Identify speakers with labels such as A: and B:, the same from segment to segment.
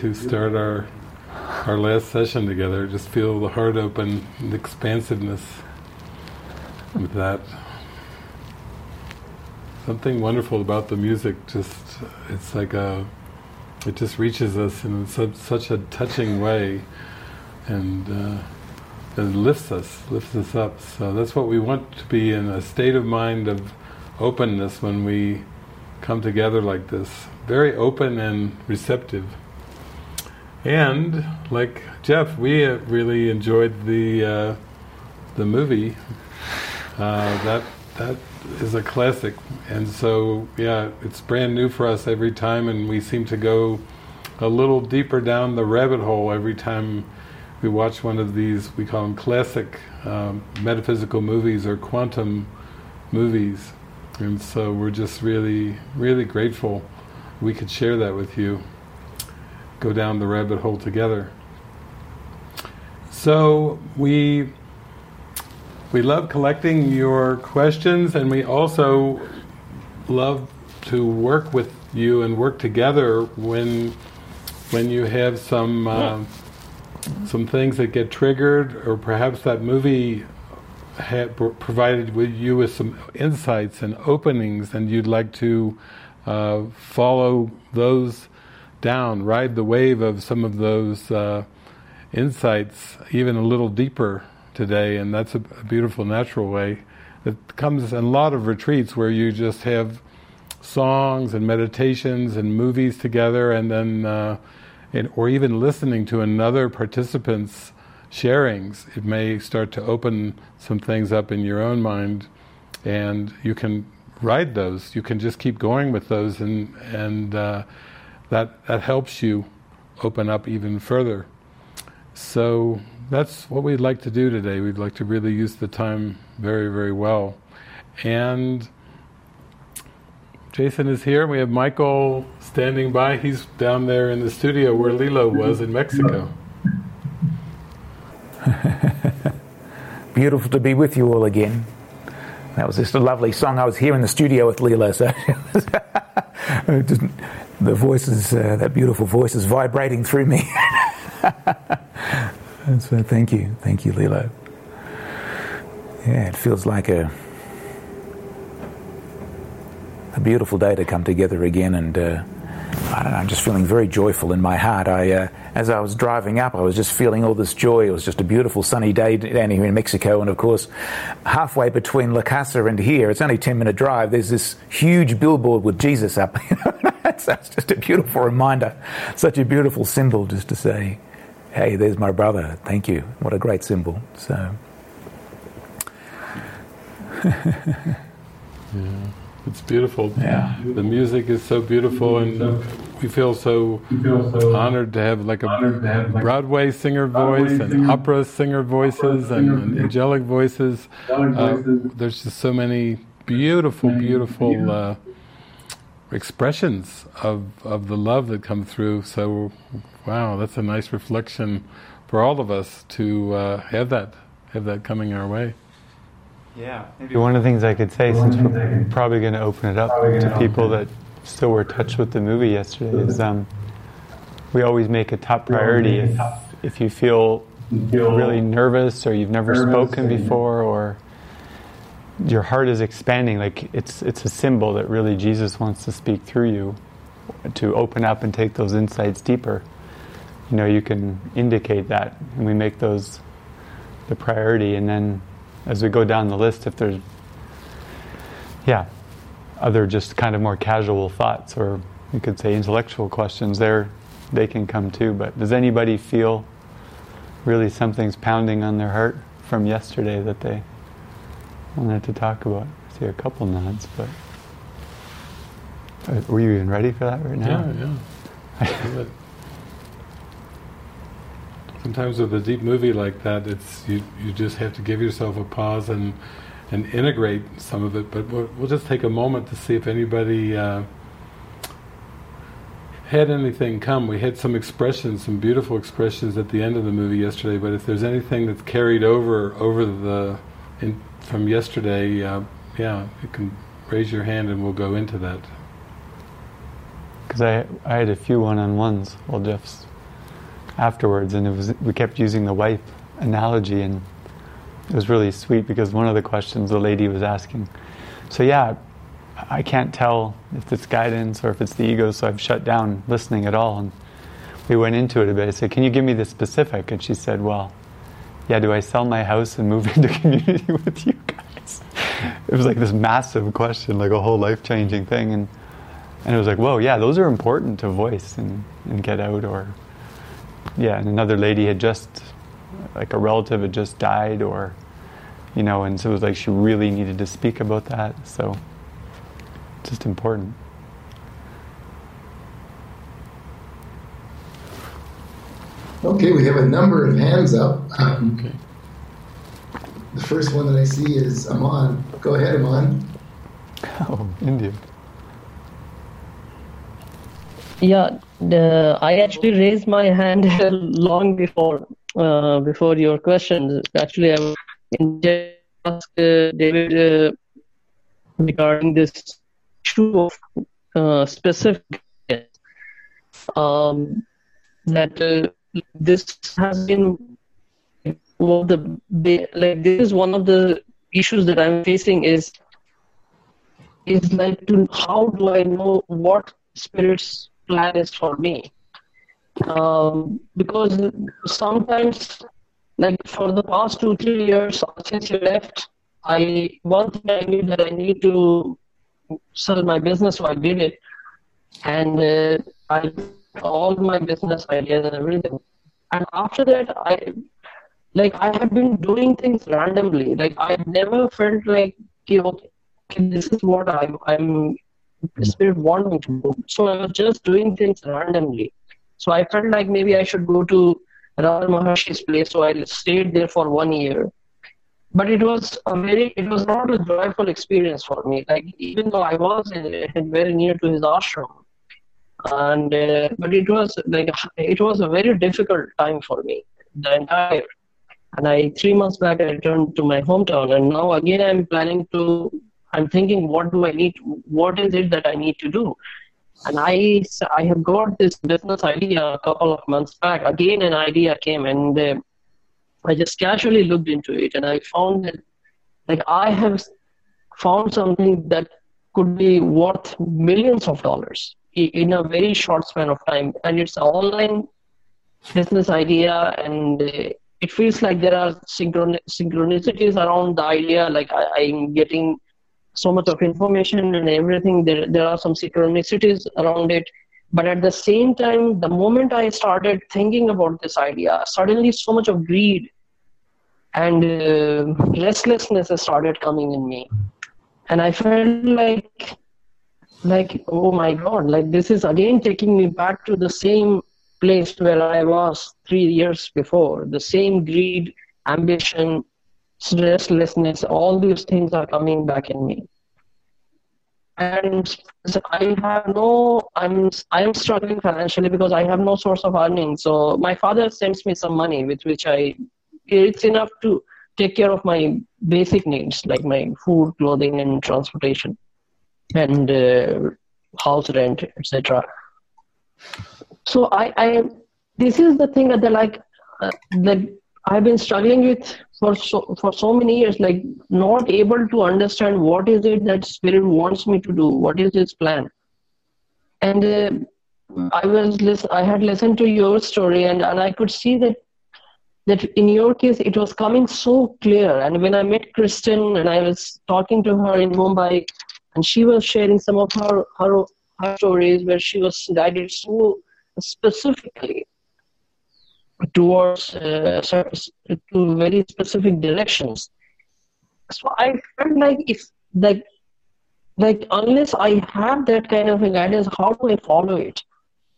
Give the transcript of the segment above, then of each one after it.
A: to start our our last session together. Just feel the heart open, and expansiveness with that. Something wonderful about the music. Just it's like a, it just reaches us in such, such a touching way, and uh, and lifts us, lifts us up. So that's what we want to be in a state of mind of openness when we come together like this, very open and receptive. And like Jeff, we really enjoyed the uh, the movie. Uh, that that is a classic, and so yeah, it's brand new for us every time, and we seem to go a little deeper down the rabbit hole every time we watch one of these. We call them classic um, metaphysical movies or quantum movies. And so we're just really, really grateful we could share that with you. Go down the rabbit hole together. So we we love collecting your questions, and we also love to work with you and work together when when you have some uh, some things that get triggered, or perhaps that movie had provided with you with some insights and openings, and you'd like to uh, follow those down, ride the wave of some of those uh, insights even a little deeper today, and that's a, a beautiful natural way. It comes in a lot of retreats where you just have songs and meditations and movies together, and then, uh, or even listening to another participant's sharings. It may start to open some things up in your own mind, and you can ride those. You can just keep going with those, and and uh, that that helps you open up even further. So that's what we'd like to do today. We'd like to really use the time very, very well. And Jason is here. We have Michael standing by. He's down there in the studio where Lilo was in Mexico.
B: Beautiful to be with you all again. That was just a lovely song. I was here in the studio with Lilo, so the voices, uh, that beautiful voice is vibrating through me. so thank you, thank you, Lilo. Yeah, it feels like a a beautiful day to come together again, and uh, I don't know. I'm just feeling very joyful in my heart. I, uh, as I was driving up, I was just feeling all this joy. It was just a beautiful sunny day down here in Mexico, and of course, halfway between La Casa and here, it's only a ten minute drive. There's this huge billboard with Jesus up. that's, it's just a beautiful reminder, such a beautiful symbol, just to say, "Hey, there's my brother. Thank you." What a great symbol. So.
A: yeah. It's beautiful.
B: Yeah.
A: The music is so beautiful, and we feel so, honored to have like a Broadway singer voice and opera singer voices and, angelic voices. Uh, there's just so many beautiful, beautiful uh, expressions of of the love that come through. So, wow, that's a nice reflection for all of us to uh, have that have that coming our way.
C: Yeah, maybe one of the things I could say, since we're probably going to open it up to people that still were touched with the movie yesterday, is um, we always make a top priority if, if you feel really nervous or you've never spoken before or your heart is expanding, like it's it's a symbol that really Jesus wants to speak through you to open up and take those insights deeper. You know, you can indicate that, and we make those the priority, and then as we go down the list, if there's, yeah, other just kind of more casual thoughts, or you could say intellectual questions, there they can come too. But does anybody feel really something's pounding on their heart from yesterday that they wanted to talk about? I see a couple nods, but uh, were you even ready for that right now?
A: Yeah, yeah. sometimes with a deep movie like that, it's you you just have to give yourself a pause and and integrate some of it. But we'll, we'll just take a moment to see if anybody uh, had anything come. We had some expressions, some beautiful expressions at the end of the movie yesterday. But if there's anything that's carried over over the in, from yesterday, uh, yeah, you can raise your hand and we'll go into that.
C: Because I I had a few one-on-ones while Jeff's afterwards, and it was we kept using the wife analogy, and it was really sweet because one of the questions the lady was asking. So yeah, I can't tell if it's guidance or if it's the ego, so I've shut down listening at all. And we went into it a bit. I said, "Can you give me the specific?" And she said, "Well, yeah. Do I sell my house and move into community with you guys?" It was like this massive question, like a whole life-changing thing, and and it was like, "Whoa, yeah, those are important to voice and, and get out or." Yeah, and another lady had just, like a relative had just died, or, you know, and so it was like she really needed to speak about that. So, just important.
D: Okay, we have a number of hands up. Um, okay. The first one that I see is Aman. Go ahead, Aman.
C: Oh, India.
E: Yeah, I actually raised my hand long before uh, before your questions. Actually, I was ask uh, David uh, regarding this issue of uh, specific um, that uh, this has been one of the like this is one of the issues that I'm facing is is like to how do I know what spirits plan is for me. um, because sometimes, like for the past two three years since you left, I one thing I knew that I need to sell my business, so I did it, and uh, I all my business ideas and everything. And after that, I like I have been doing things randomly. Like I never felt like okay, okay this is what I'm I'm spirit wanting to do. So I was just doing things randomly. So I felt like maybe I should go to Ramana Maharshi's place. So I stayed there for one year. But it was a very, it was not a joyful experience for me. Like even though I was in very near to his ashram, and uh, but it was like it was a very difficult time for me the entire and i three months back i returned to my hometown and now again i'm planning to i'm thinking what do i need what is it that i need to do? And i i have got this business idea a couple of months back. Again an idea came and uh, i just casually looked into it and i found that like i have found something that could be worth millions of dollars in a very short span of time. And it's an online business idea and uh, it feels like there are synchron- synchronicities around the idea. Like I, am getting so much of information and everything. There, there are some synchronicities around it. But at the same time the moment i started thinking about this idea suddenly so much of greed and uh, restlessness started coming in me. And i felt like like oh my god like this is again taking me back to the same place where i was three years before. The same greed ambition restlessness all these things are coming back in me and i have no i'm i'm struggling financially because i have no source of earning so my father sends me some money with which i it's enough to take care of my basic needs like my food clothing and transportation and uh, house rent, etc. So I, I, this is the thing that like uh, that I've been struggling with for so for so many years, like not able to understand what is it that spirit wants me to do, what is his plan, and. Uh, I was I had listened to your story and, and I could see that that in your case it was coming so clear and when i met kristen and i was talking to her in mumbai and she was sharing some of her her, her stories where she was guided so specifically towards uh, to very specific directions. So I felt like if like like unless I have that kind of a guidance, how do I follow it?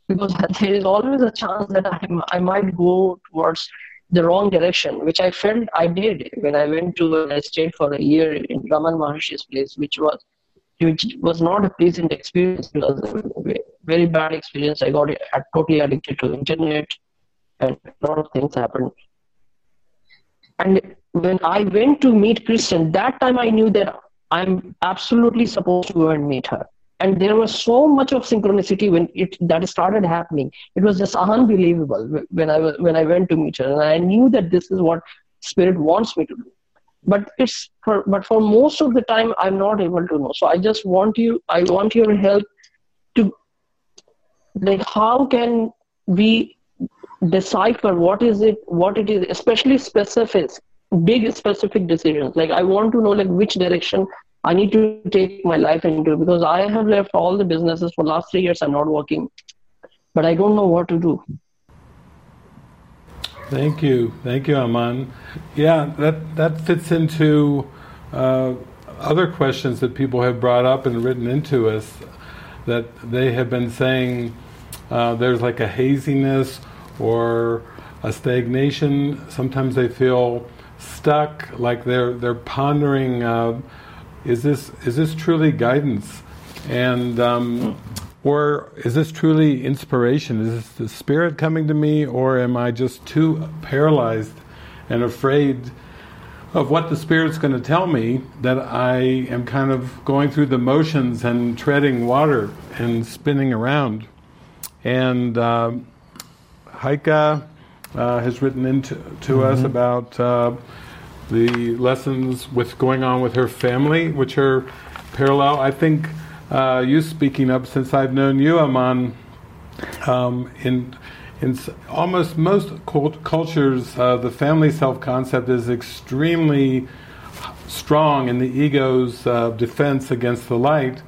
E: Because there is always a chance that I, I might go towards the wrong direction, which I felt I did when I went to I stayed for a year in Raman Maharshi's place, which was which was not a pleasant experience. It was a very bad experience. I got totally addicted to internet, and a lot of things happened. And when I went to meet Kristen, that time I knew that I'm absolutely supposed to go and meet her. And there was so much of synchronicity when it that started happening. It was just unbelievable when I was when I went to meet her, and I knew that this is what Spirit wants me to do but it's for but for most of the time i'm not able to know so i just want you i want your help to like how can we decipher what is it what it is especially specific big specific decisions like i want to know like which direction i need to take my life into because i have left all the businesses for last three years i'm not working but i don't know what to do
A: Thank you, thank you, Aman. Yeah, that that fits into uh, other questions that people have brought up and written into us. That they have been saying uh, there's like a haziness or a stagnation. Sometimes they feel stuck, like they're they're pondering. Uh, is this is this truly guidance? And um, or is this truly inspiration? Is this the Spirit coming to me, or am I just too paralyzed and afraid of what the Spirit's going to tell me that I am kind of going through the motions and treading water and spinning around? And uh, Heike uh, has written into to mm-hmm. us about uh, the lessons with going on with her family, which are parallel. I think uh, you speaking up since I've known you, Aman, um, in in almost most cultures, uh, the family self concept is extremely strong in the ego's uh, defense against the light,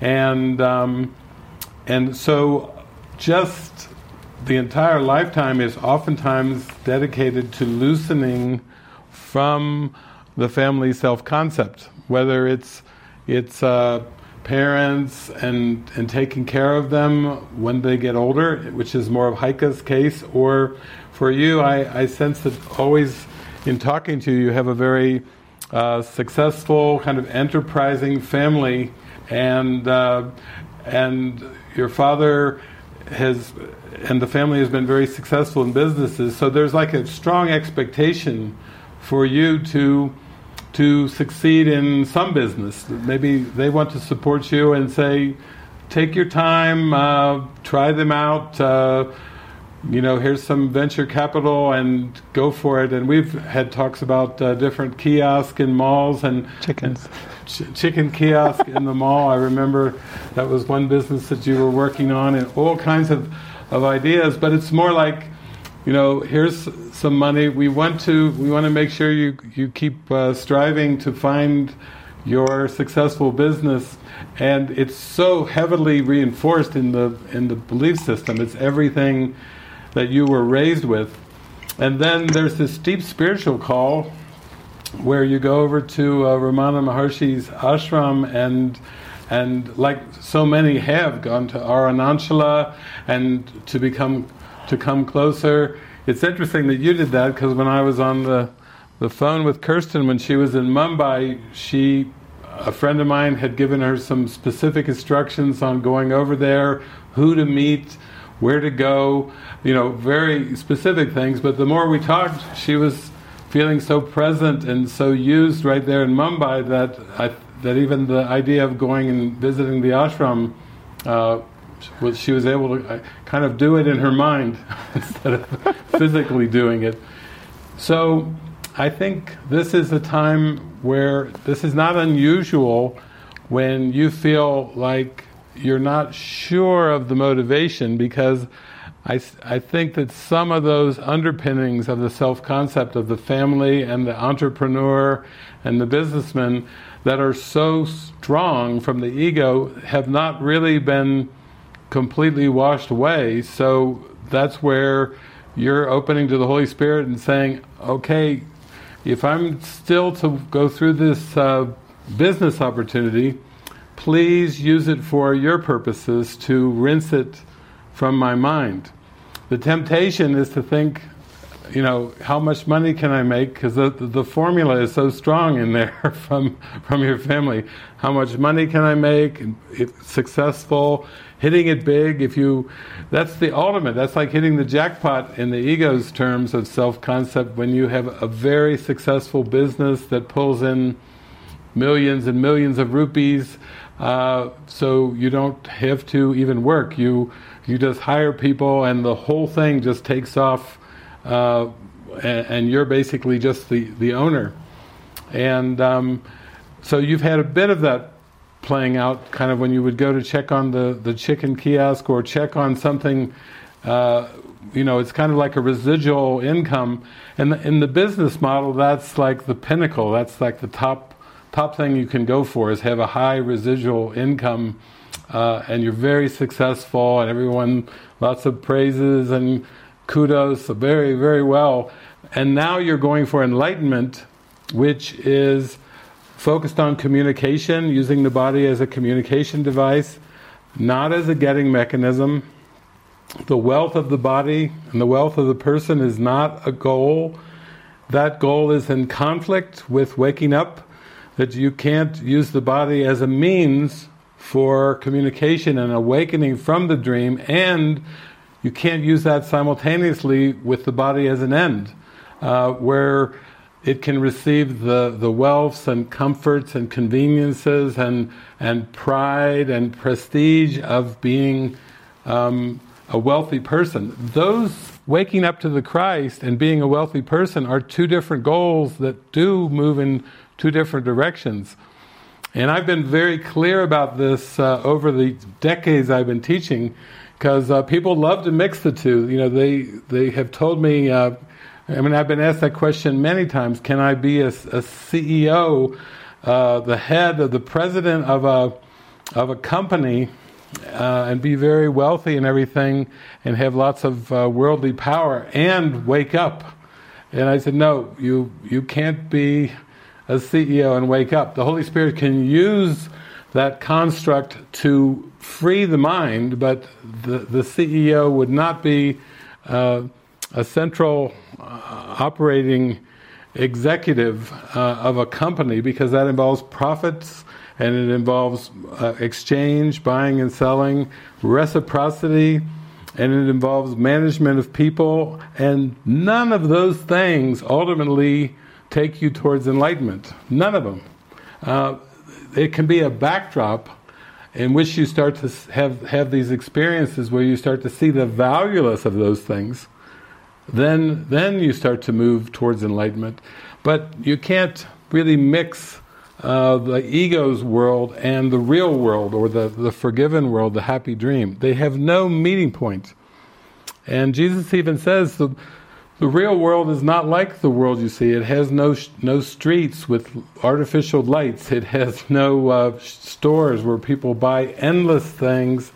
A: and um, and so just the entire lifetime is oftentimes dedicated to loosening from the family self concept, whether it's it's uh, parents and and taking care of them when they get older, which is more of Heike's case, or for you, I, I sense that always in talking to you, you have a very uh, successful, kind of enterprising family, and uh, and your father has and the family has been very successful in businesses. So there's like a strong expectation for you to to succeed in some business. Maybe they want to support you and say, take your time, uh, try them out. Uh, you know, here's some venture capital and go for it. And we've had talks about uh, different kiosks in malls and
C: chickens,
A: ch- chicken kiosk in the mall. I remember that was one business that you were working on, and all kinds of of ideas. But it's more like you know, here's some money. We want to we want to make sure you you keep uh, striving to find your successful business, and it's so heavily reinforced in the in the belief system. It's everything that you were raised with, and then there's this deep spiritual call where you go over to uh, Ramana Maharshi's ashram and and like so many have gone to Arunachalam and to become to come closer. It's interesting that you did that because when I was on the the phone with Kirsten when she was in Mumbai, she a friend of mine had given her some specific instructions on going over there, who to meet, where to go, you know, very specific things. But the more we talked, she was feeling so present and so used right there in Mumbai that I, that even the idea of going and visiting the ashram uh, was she was able to uh, kind of do it in her mind instead of physically doing it. So I think this is a time where this is not unusual when you feel like you're not sure of the motivation because I, I think that some of those underpinnings of the self-concept of the family and the entrepreneur and the businessman that are so strong from the ego have not really been completely washed away. So that's where you're opening to the Holy Spirit and saying, okay, if I'm still to go through this uh, business opportunity, please use it for your purposes to rinse it from my mind. The temptation is to think, you know, how much money can I make? Because the, the formula is so strong in there from from your family. How much money can I make? Successful, hitting it big. If you, that's the ultimate. That's like hitting the jackpot in the ego's terms of self-concept. When you have a very successful business that pulls in millions and millions of rupees, uh, so you don't have to even work. You you just hire people, and the whole thing just takes off uh, and, and, you're basically just the, the owner. And um, so you've had a bit of that playing out kind of when you would go to check on the, the chicken kiosk or check on something, uh, you know, it's kind of like a residual income. And in the business model, that's like the pinnacle, that's like the top, top thing you can go for is have a high residual income uh, and you're very successful and everyone, lots of praises and kudos very, very well. And now you're going for enlightenment, which is focused on communication, using the body as a communication device, not as a getting mechanism. The wealth of the body and the wealth of the person is not a goal. That goal is in conflict with waking up, that you can't use the body as a means for communication and awakening from the dream and you can't use that simultaneously with the body as an end, uh, where it can receive the, the wealths and comforts and conveniences and, and pride and prestige of being um, a wealthy person. Those waking up to the Christ and being a wealthy person are two different goals that do move in two different directions. And I've been very clear about this uh, over the decades I've been teaching because uh, people love to mix the two. You know, they they have told me. Uh, I mean, I've been asked that question many times. Can I be a, a CEO, uh, the head of the president of a of a company, uh, and be very wealthy and everything, and have lots of uh, worldly power, and wake up? And I said, no, you you can't be a CEO and wake up. The Holy Spirit can use that construct to free the mind, but the, the CEO would not be uh, a central uh, operating executive uh, of a company because that involves profits and it involves uh, exchange, buying and selling, reciprocity, and it involves management of people, and none of those things ultimately take you towards enlightenment. None of them. Uh, it can be a backdrop in which you start to have have these experiences where you start to see the valueless of those things. Then then you start to move towards enlightenment, but you can't really mix uh, the ego's world and the real world or the, the forgiven world, the happy dream. They have no meeting point. And Jesus even says the the real world is not like the world you see. It has no no streets with artificial lights. It has no uh, stores where people buy endless things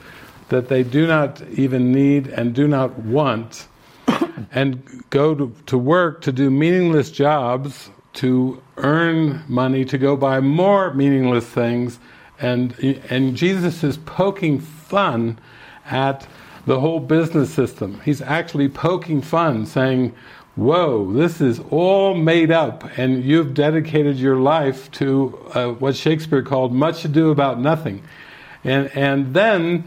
A: that they do not even need and do not want, and go to, to work to do meaningless jobs to earn money to go buy more meaningless things, and and Jesus is poking fun at the whole business system. He's actually poking fun, saying, Whoa, this is all made up, and you've dedicated your life to uh, what Shakespeare called much ado about nothing. And, and then,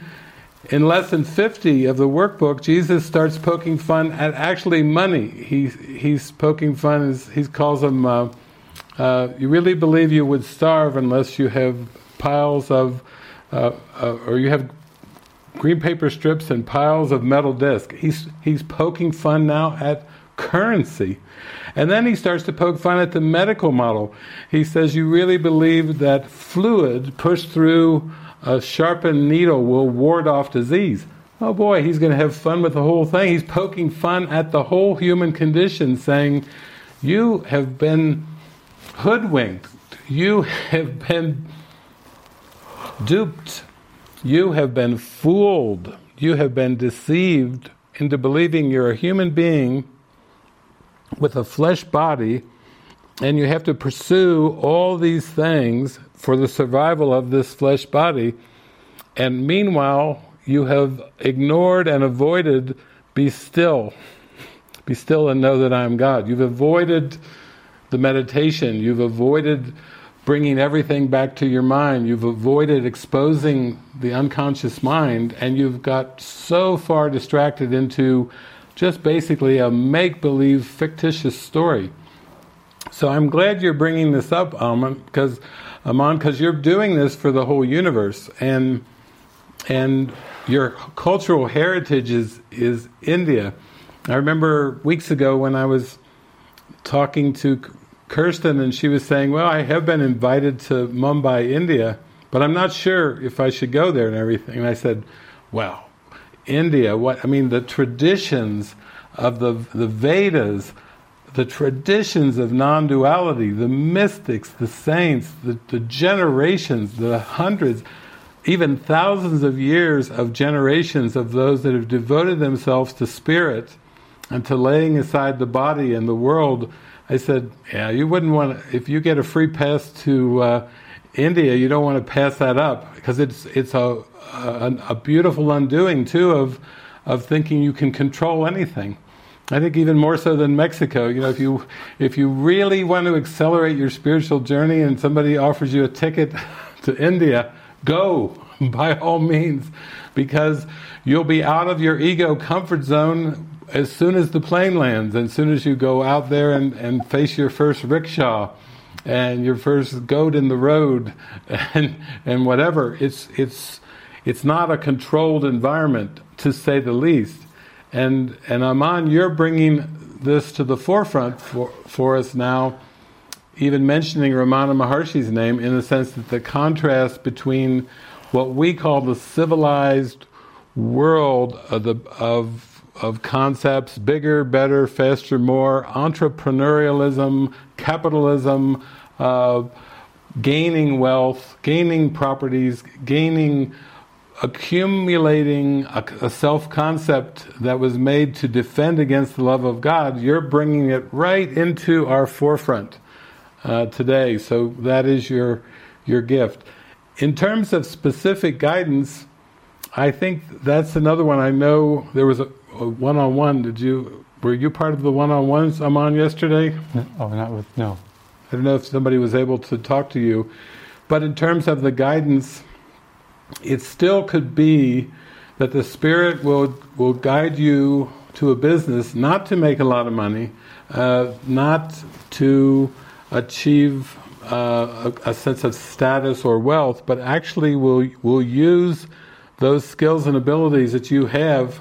A: in lesson 50 of the workbook, Jesus starts poking fun at actually money. He, he's poking fun, he calls them, uh, uh, you really believe you would starve unless you have piles of, uh, uh, or you have green paper strips and piles of metal disc. He's, he's poking fun now at currency. And then he starts to poke fun at the medical model. He says, You really believe that fluid pushed through a sharpened needle will ward off disease? Oh boy, he's going to have fun with the whole thing. He's poking fun at the whole human condition, saying, You have been hoodwinked. You have been duped you have been fooled, you have been deceived into believing you're a human being with a flesh body, and you have to pursue all these things for the survival of this flesh body, and meanwhile, you have ignored and avoided be still. Be still and know that I am God. You've avoided the meditation, you've avoided bringing everything back to your mind. You've avoided exposing the unconscious mind, and you've got so far distracted into just basically a make believe fictitious story. So I'm glad you're bringing this up, Aman, because Aman, because you're doing this for the whole universe, and and your cultural heritage is is India. I remember weeks ago when I was talking to Kirsten, and she was saying, "Well, I have been invited to Mumbai, India, but I'm not sure if I should go there and everything." And I said, "Well, India, what I mean, the traditions of the the Vedas." the traditions of non-duality, the mystics, the saints, the, the, generations, the hundreds, even thousands of years of generations of those that have devoted themselves to spirit and to laying aside the body and the world I said, yeah, you wouldn't want to, if you get a free pass to uh, India, you don't want to pass that up because it's it's a, a, a beautiful undoing too of of thinking you can control anything. I think even more so than Mexico. You know, if you if you really want to accelerate your spiritual journey and somebody offers you a ticket to India, go by all means, because you'll be out of your ego comfort zone as soon as the plane lands, as soon as you go out there and, and face your first rickshaw and your first goat in the road and and whatever, it's it's it's not a controlled environment to say the least. And and Aman, you're bringing this to the forefront for for us now, even mentioning Ramana Maharshi's name in the sense that the contrast between what we call the civilized world of, the, of, of concepts bigger, better, faster, more, entrepreneurialism, capitalism, uh, gaining wealth, gaining properties, gaining, accumulating a, a self concept that was made to defend against the love of God, you're bringing it right into our forefront uh, today. So that is your your gift. In terms of specific guidance, I think that's another one. I know there was a, a one-on-one. Did you? Were you part of the one-on-ones Aman yesterday?
C: No, oh, not with no.
A: I don't know if somebody was able to talk to you, but in terms of the guidance, it still could be that the spirit will will guide you to a business not to make a lot of money, uh, not to achieve uh, a, a, sense of status or wealth, but actually will will use those skills and abilities that you have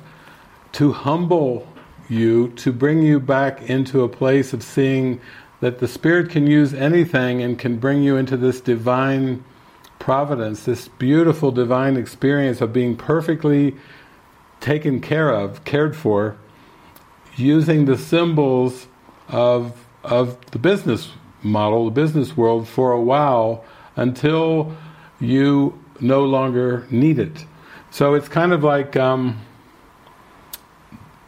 A: to humble you, to bring you back into a place of seeing that the Spirit can use anything and can bring you into this divine providence, this beautiful divine experience of being perfectly taken care of, cared for, using the symbols of of the business model, the business world, for a while until you no longer need it. So it's kind of like, um,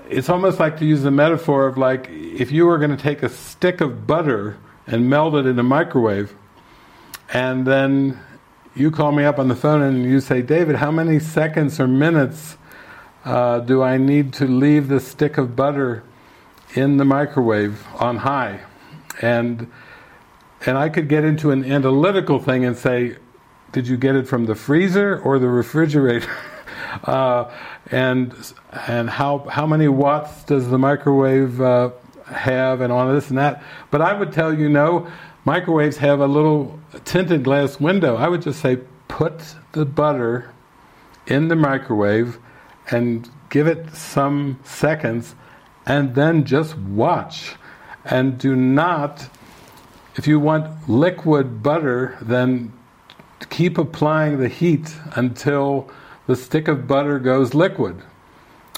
A: it's almost like to use the metaphor of like if you were going to take a stick of butter and melt it in a microwave, and then you call me up on the phone and you say, David, how many seconds or minutes uh, do I need to leave the stick of butter in the microwave on high? And and I could get into an analytical thing and say, did you get it from the freezer or the refrigerator? uh, and and how how many watts does the microwave uh, have, and all this and that. But I would tell you, no, microwaves have a little tinted glass window. I would just say, put the butter in the microwave and give it some seconds, and then just watch, and do not if you want liquid butter, then keep applying the heat until the stick of butter goes liquid.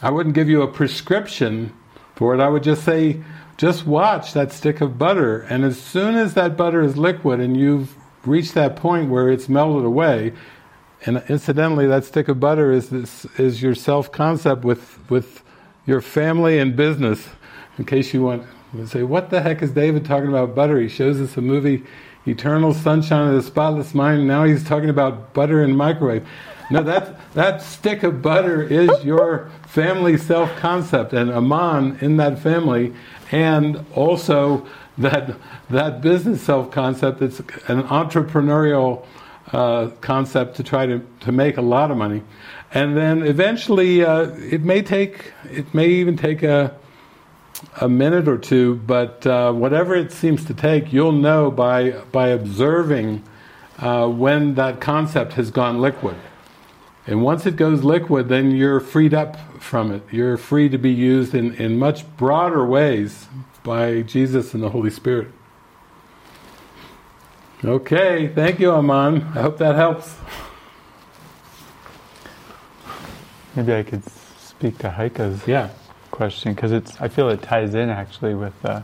A: I wouldn't give you a prescription for it. I would just say, just watch that stick of butter, and as soon as that butter is liquid and you've reached that point where it's melted away, and incidentally, that stick of butter is this, is your self concept with with your family and business. In case you want to say, what the heck is David talking about butter? He shows us a movie, Eternal Sunshine of the Spotless Mind, and now he's talking about butter and microwave. No, that, that stick of butter is your family self-concept, and Aman in that family, and also that, that business self-concept It's an entrepreneurial uh, concept to try to, to make a lot of money. And then eventually, uh, it may take, it may even take a, a minute or two, but uh, whatever it seems to take, you'll know by by observing uh, when that concept has gone liquid. And once it goes liquid, then you're freed up from it. You're free to be used in, in much broader ways by Jesus and the Holy Spirit. Okay, thank you, Aman. I hope that helps.
C: Maybe I could speak to Heike's.
A: Yeah
C: question because it's I feel it ties in actually with uh,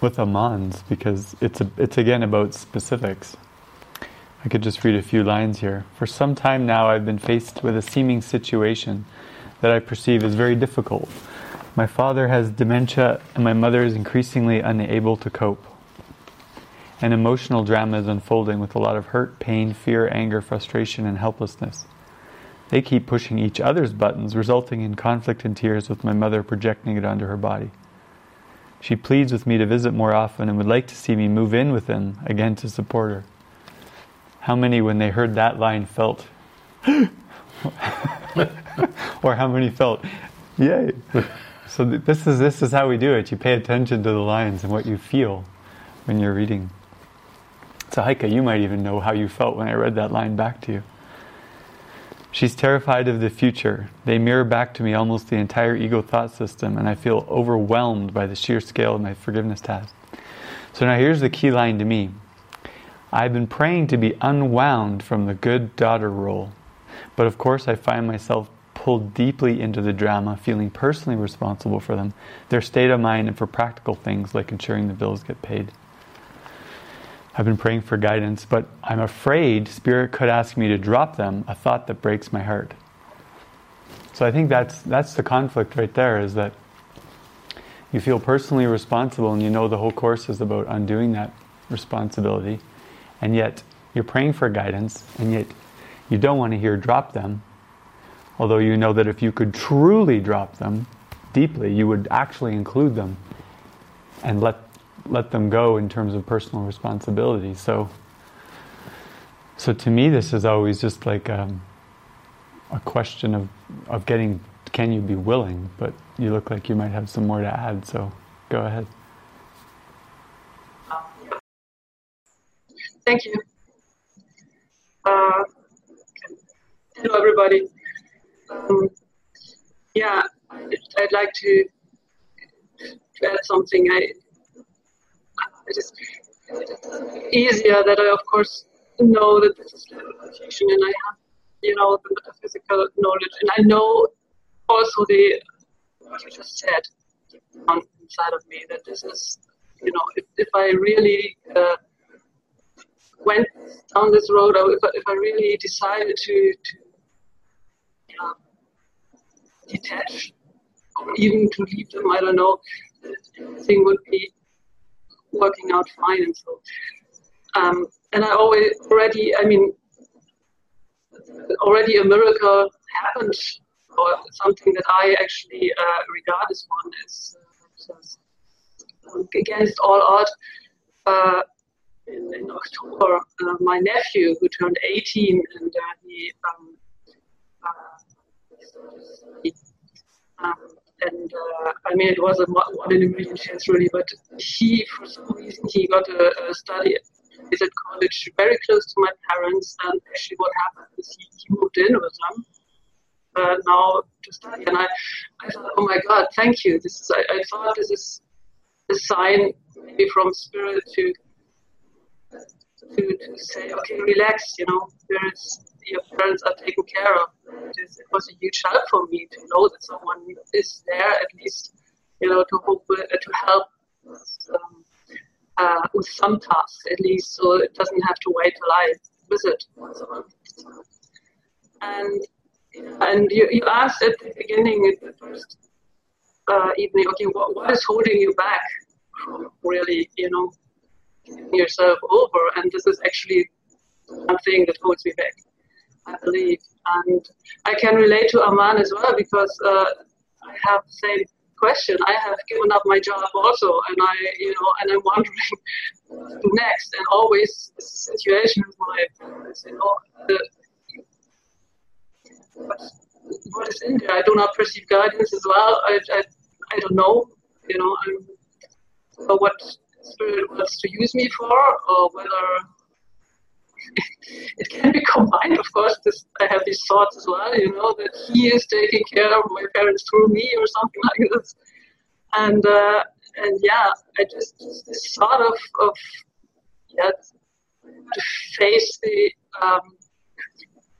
C: with Aman's because it's a, it's again about specifics. I could just read a few lines here. For some time now, I've been faced with a seeming situation that I perceive as very difficult. My father has dementia, and my mother is increasingly unable to cope. An emotional drama is unfolding with a lot of hurt, pain, fear, anger, frustration, and helplessness. They keep pushing each other's buttons, resulting in conflict and tears, with my mother projecting it onto her body. She pleads with me to visit more often and would like to see me move in with them again to support her. How many, when they heard that line, felt, or how many felt, yay? So this is this is how we do it. You pay attention to the lines and what you feel when you're reading. So Heike, you might even know how you felt when I read that line back to you. She's terrified of the future. They mirror back to me almost the entire ego thought system, and I feel overwhelmed by the sheer scale of my forgiveness task. So now here's the key line to me I've been praying to be unwound from the good daughter role. But of course, I find myself pulled deeply into the drama, feeling personally responsible for them, their state of mind, and for practical things like ensuring the bills get paid. I've been praying for guidance, but I'm afraid Spirit could ask me to drop them, a thought that breaks my heart. So I think that's, that's the conflict right there is that you feel personally responsible and you know the whole course is about undoing that responsibility, and yet you're praying for guidance, and yet you don't want to hear drop them, although you know that if you could truly drop them deeply, you would actually include them and let let them go in terms of personal responsibility. So, so to me, this is always just like um, a question of of getting. Can you be willing? But you look like you might have some more to add. So, go ahead.
F: Thank you. Uh, hello, everybody. Um, yeah, I'd like to, to add something. I, it is easier that I, of course, know that this is meditation and I have, you know, the metaphysical knowledge. And I know also the, what you just said inside of me, that this is, you know, if, if I really uh, went down this road, or if I, if I really decided to, to uh, detach or even to leave them, I don't know, everything would be working out fine. And so, um, and I always already, I mean, already a miracle happened, or something that I actually uh, regard as one is uh, against all odds. Uh, in, in October, uh, my nephew, who turned 18, and uh, he, um, uh, um, and uh, I mean, it was a one in a million chance, really, but he, for some reason, he got a, a study is at college very close to my parents, and actually, what happened is he, he moved in with them. Uh, now to study, and I, I thought, oh my God, thank you. This is, I, I thought this is a sign maybe from spirit to to, to say, okay, relax, you know, parents, your parents are taken care of. It was a huge help for me to know that someone is there at least, you know, to hope, uh, to help um, uh, with some tasks at least, so it doesn't have to wait till I visit once. And and you, you asked at the beginning, at the first uh, evening, okay, what, what is holding you back from really, you know, yourself over, and this is actually one thing that holds me back, I believe. And I can relate to Aman as well because uh, I have the same question. I have given up my job also, and I, you know, and I'm wondering next. And always the situation with my you know, what, is in there? I do not perceive guidance as well. I, I, I don't know, you know, I'm, so what Spirit wants to use me for, or whether it can be combined. Of course, this, I have these thoughts as well. You know that he is taking care of my parents through me, or something like this. And uh, and yeah, I just this thought of of yeah to face the um,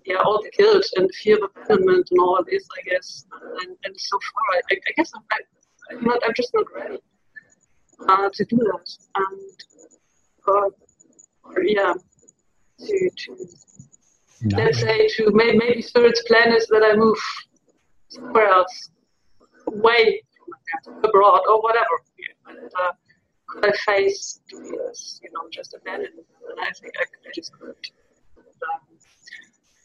F: yeah all the guilt and fear of abandonment and all this. I guess, and, and so far, I, I guess I'm, I'm not. I'm just not ready uh, to do that. And yeah, to, to nice. let's say to maybe, maybe Spirit's plan is that I move somewhere else, away from abroad or whatever. And, uh, could I face this, you know, just abandon? And I think I, I just could.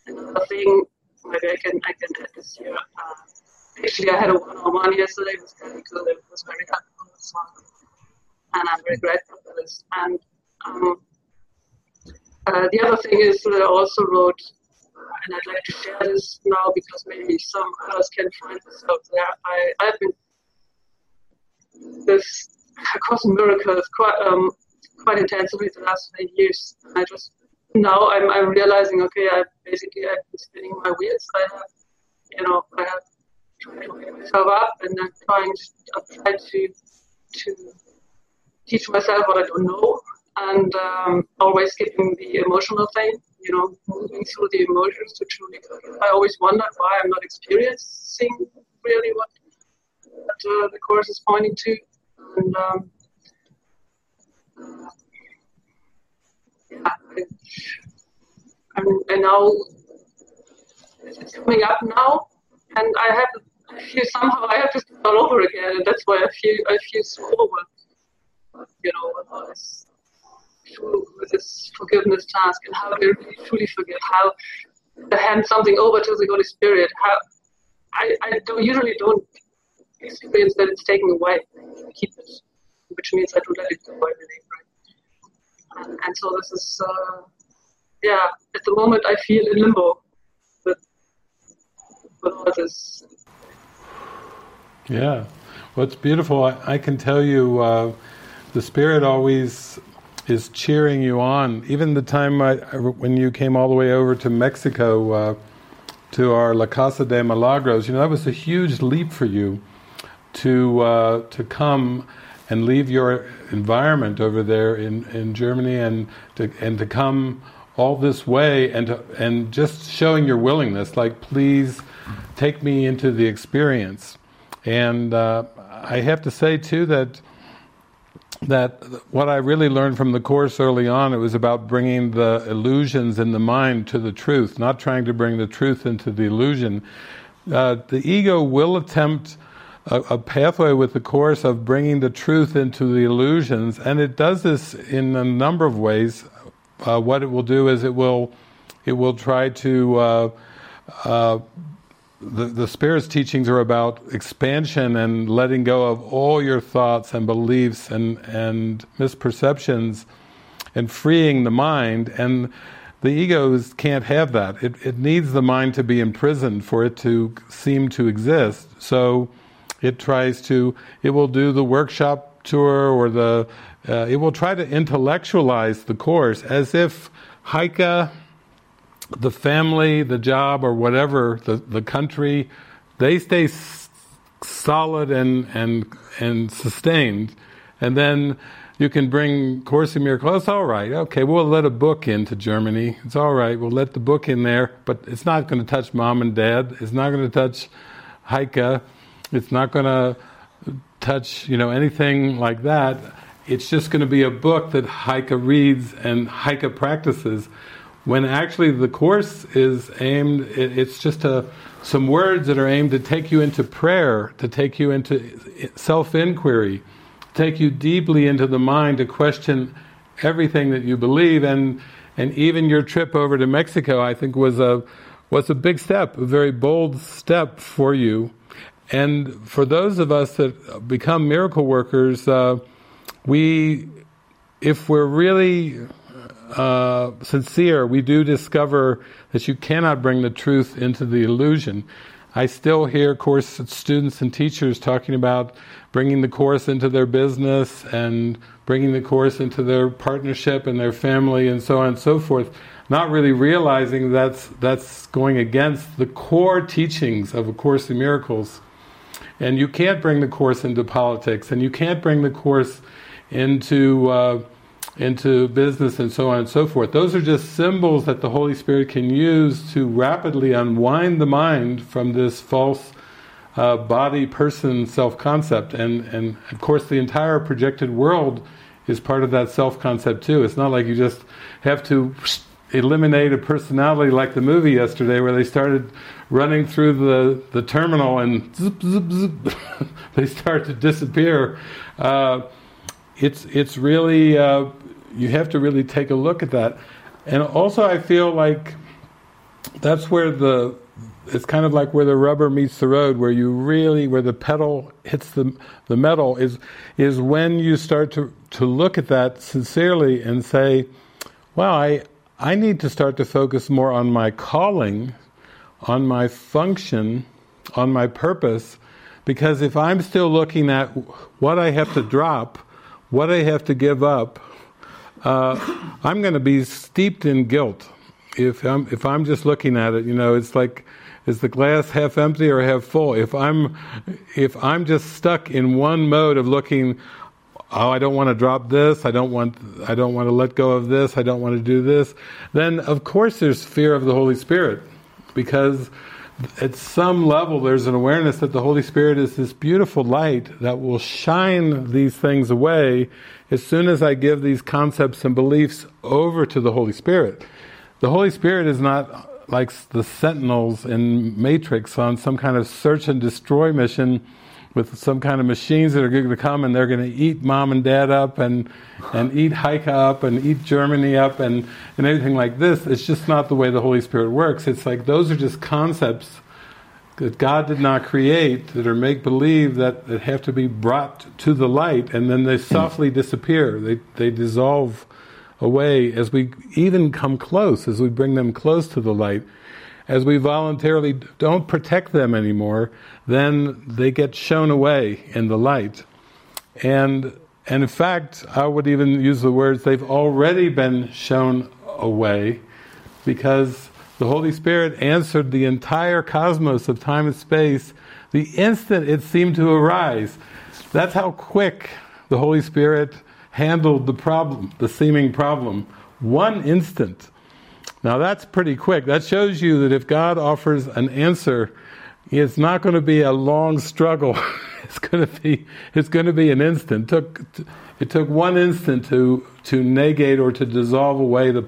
F: And, um, another thing, maybe I can I can add this year. Uh, actually, I had a one-on-one yesterday. It was very good. It was very helpful. So, and I'm very grateful for this. And um, uh, the other thing is that I also wrote, uh, and I'd like to share this now because maybe some others can find this out there. I, I've been this Course in Miracles quite um, quite intensively the last few years. And I just now I'm, I'm realizing okay, I basically I've been spinning my wheels. I have, you know, I have tried to wake myself up, and I'm trying to, I've tried to to teach myself what I don't know, and um, always keeping the emotional thing, you know, moving through the emotions to truly. I always wondered why I'm not experiencing really what, what uh, the course is pointing to. And um, yeah, I, I'm, and now it's coming up now, and I have I feel somehow I have to start all over again, and that's why I feel I feel so overwhelmed. You know, this, this forgiveness task and how to really truly forgive, how to hand something over to the Holy Spirit. How I, I don't, usually don't experience that it's taken away. I keep it, which means I don't let it go. I believe? And, and so this is, uh, yeah. At the moment, I feel in limbo with with all this
A: yeah. Well, it's beautiful. I, I can tell you, uh, the Spirit always is cheering you on. Even the time I, when you came all the way over to Mexico uh, to our La Casa de Milagros, you know, that was a huge leap for you to uh, to come and leave your environment over there in, in Germany and to and to come all this way and to, and just showing your willingness, like please take me into the experience. And uh, I have to say too that that what I really learned from the course early on, it was about bringing the illusions in the mind to the truth, not trying to bring the truth into the illusion. Uh, the ego will attempt a, a, pathway with the course of bringing the truth into the illusions, and it does this in a number of ways. Uh, what it will do is it will it will try to uh, uh the, the Spirit's teachings are about expansion and letting go of all your thoughts and beliefs and, and misperceptions and freeing the mind. And the egos can't have that. It, it needs the mind to be imprisoned for it to seem to exist. So it tries to, it will do the workshop tour or the, uh, it will try to intellectualize the course as if Heike the family, the job, or whatever, the, the country, they stay s- solid and, and, and sustained. And then you can bring Course in Miracles. It's all right. Okay, we'll let a book into Germany. It's all right. We'll let the book in there, but it's not going to touch mom and dad. It's not going to touch Heike. It's not going to touch, you know, anything like that. It's just going to be a book that Heike reads and Heike practices when actually the course is aimed, it's just a, some words that are aimed to take you into prayer, to take you into self-inquiry, take you deeply into the mind to question everything that you believe, and and even your trip over to Mexico, I think, was a was a big step, a very bold step for you. And for those of us that become miracle workers, uh, we, if we're really uh, sincere, we do discover that you cannot bring the truth into the illusion. I still hear course students and teachers talking about bringing the course into their business and bringing the course into their partnership and their family and so on and so forth, not really realizing that's that's going against the core teachings of A Course in Miracles. And you can't bring the course into politics, and you can't bring the course into uh, into business and so on and so forth. Those are just symbols that the Holy Spirit can use to rapidly unwind the mind from this false uh, body, person, self-concept. And, and of course the entire projected world is part of that self-concept too. It's not like you just have to eliminate a personality like the movie yesterday where they started running through the, the terminal and zip, zip, zip, they start to disappear. Uh, it's it's really uh, you have to really take a look at that. And also I feel like that's where the it's kind of like where the rubber meets the road, where you really, where the pedal hits the the metal, is is when you start to to look at that sincerely and say, "Wow, I I need to start to focus more on my calling, on my function, on my purpose, because if I'm still looking at what I have to drop, what I have to give up, uh, I'm going to be steeped in guilt if I'm if I'm just looking at it. You know, it's like is the glass half empty or half full? If I'm if I'm just stuck in one mode of looking, oh, I don't want to drop this, I don't want, I don't want to let go of this, I don't want to do this, then of course there's fear of the Holy Spirit, because at some level there's an awareness that the Holy Spirit is this beautiful light that will shine these things away as soon as I give these concepts and beliefs over to the Holy Spirit. The Holy Spirit is not like the sentinels in Matrix on some kind of search and destroy mission with some kind of machines that are going to come and they're going to eat mom and dad up and and eat Heike up and eat Germany up and, and everything like this. It's just not the way the Holy Spirit works. It's like those are just concepts that God did not create that are make believe that, that have to be brought to the light and then they softly disappear. They they dissolve away as we even come close, as we bring them close to the light as we voluntarily don't protect them anymore, then they get shone away in the light. And, and in fact, I would even use the words, they've already been shone away because the Holy Spirit answered the entire cosmos of time and space the instant it seemed to arise. That's how quick the Holy Spirit handled the problem, the seeming problem. One instant. Now that's pretty quick. That shows you that if God offers an answer, it's not going to be a long struggle. it's going to be it's going to be an instant. It took it took one instant to to negate or to dissolve away the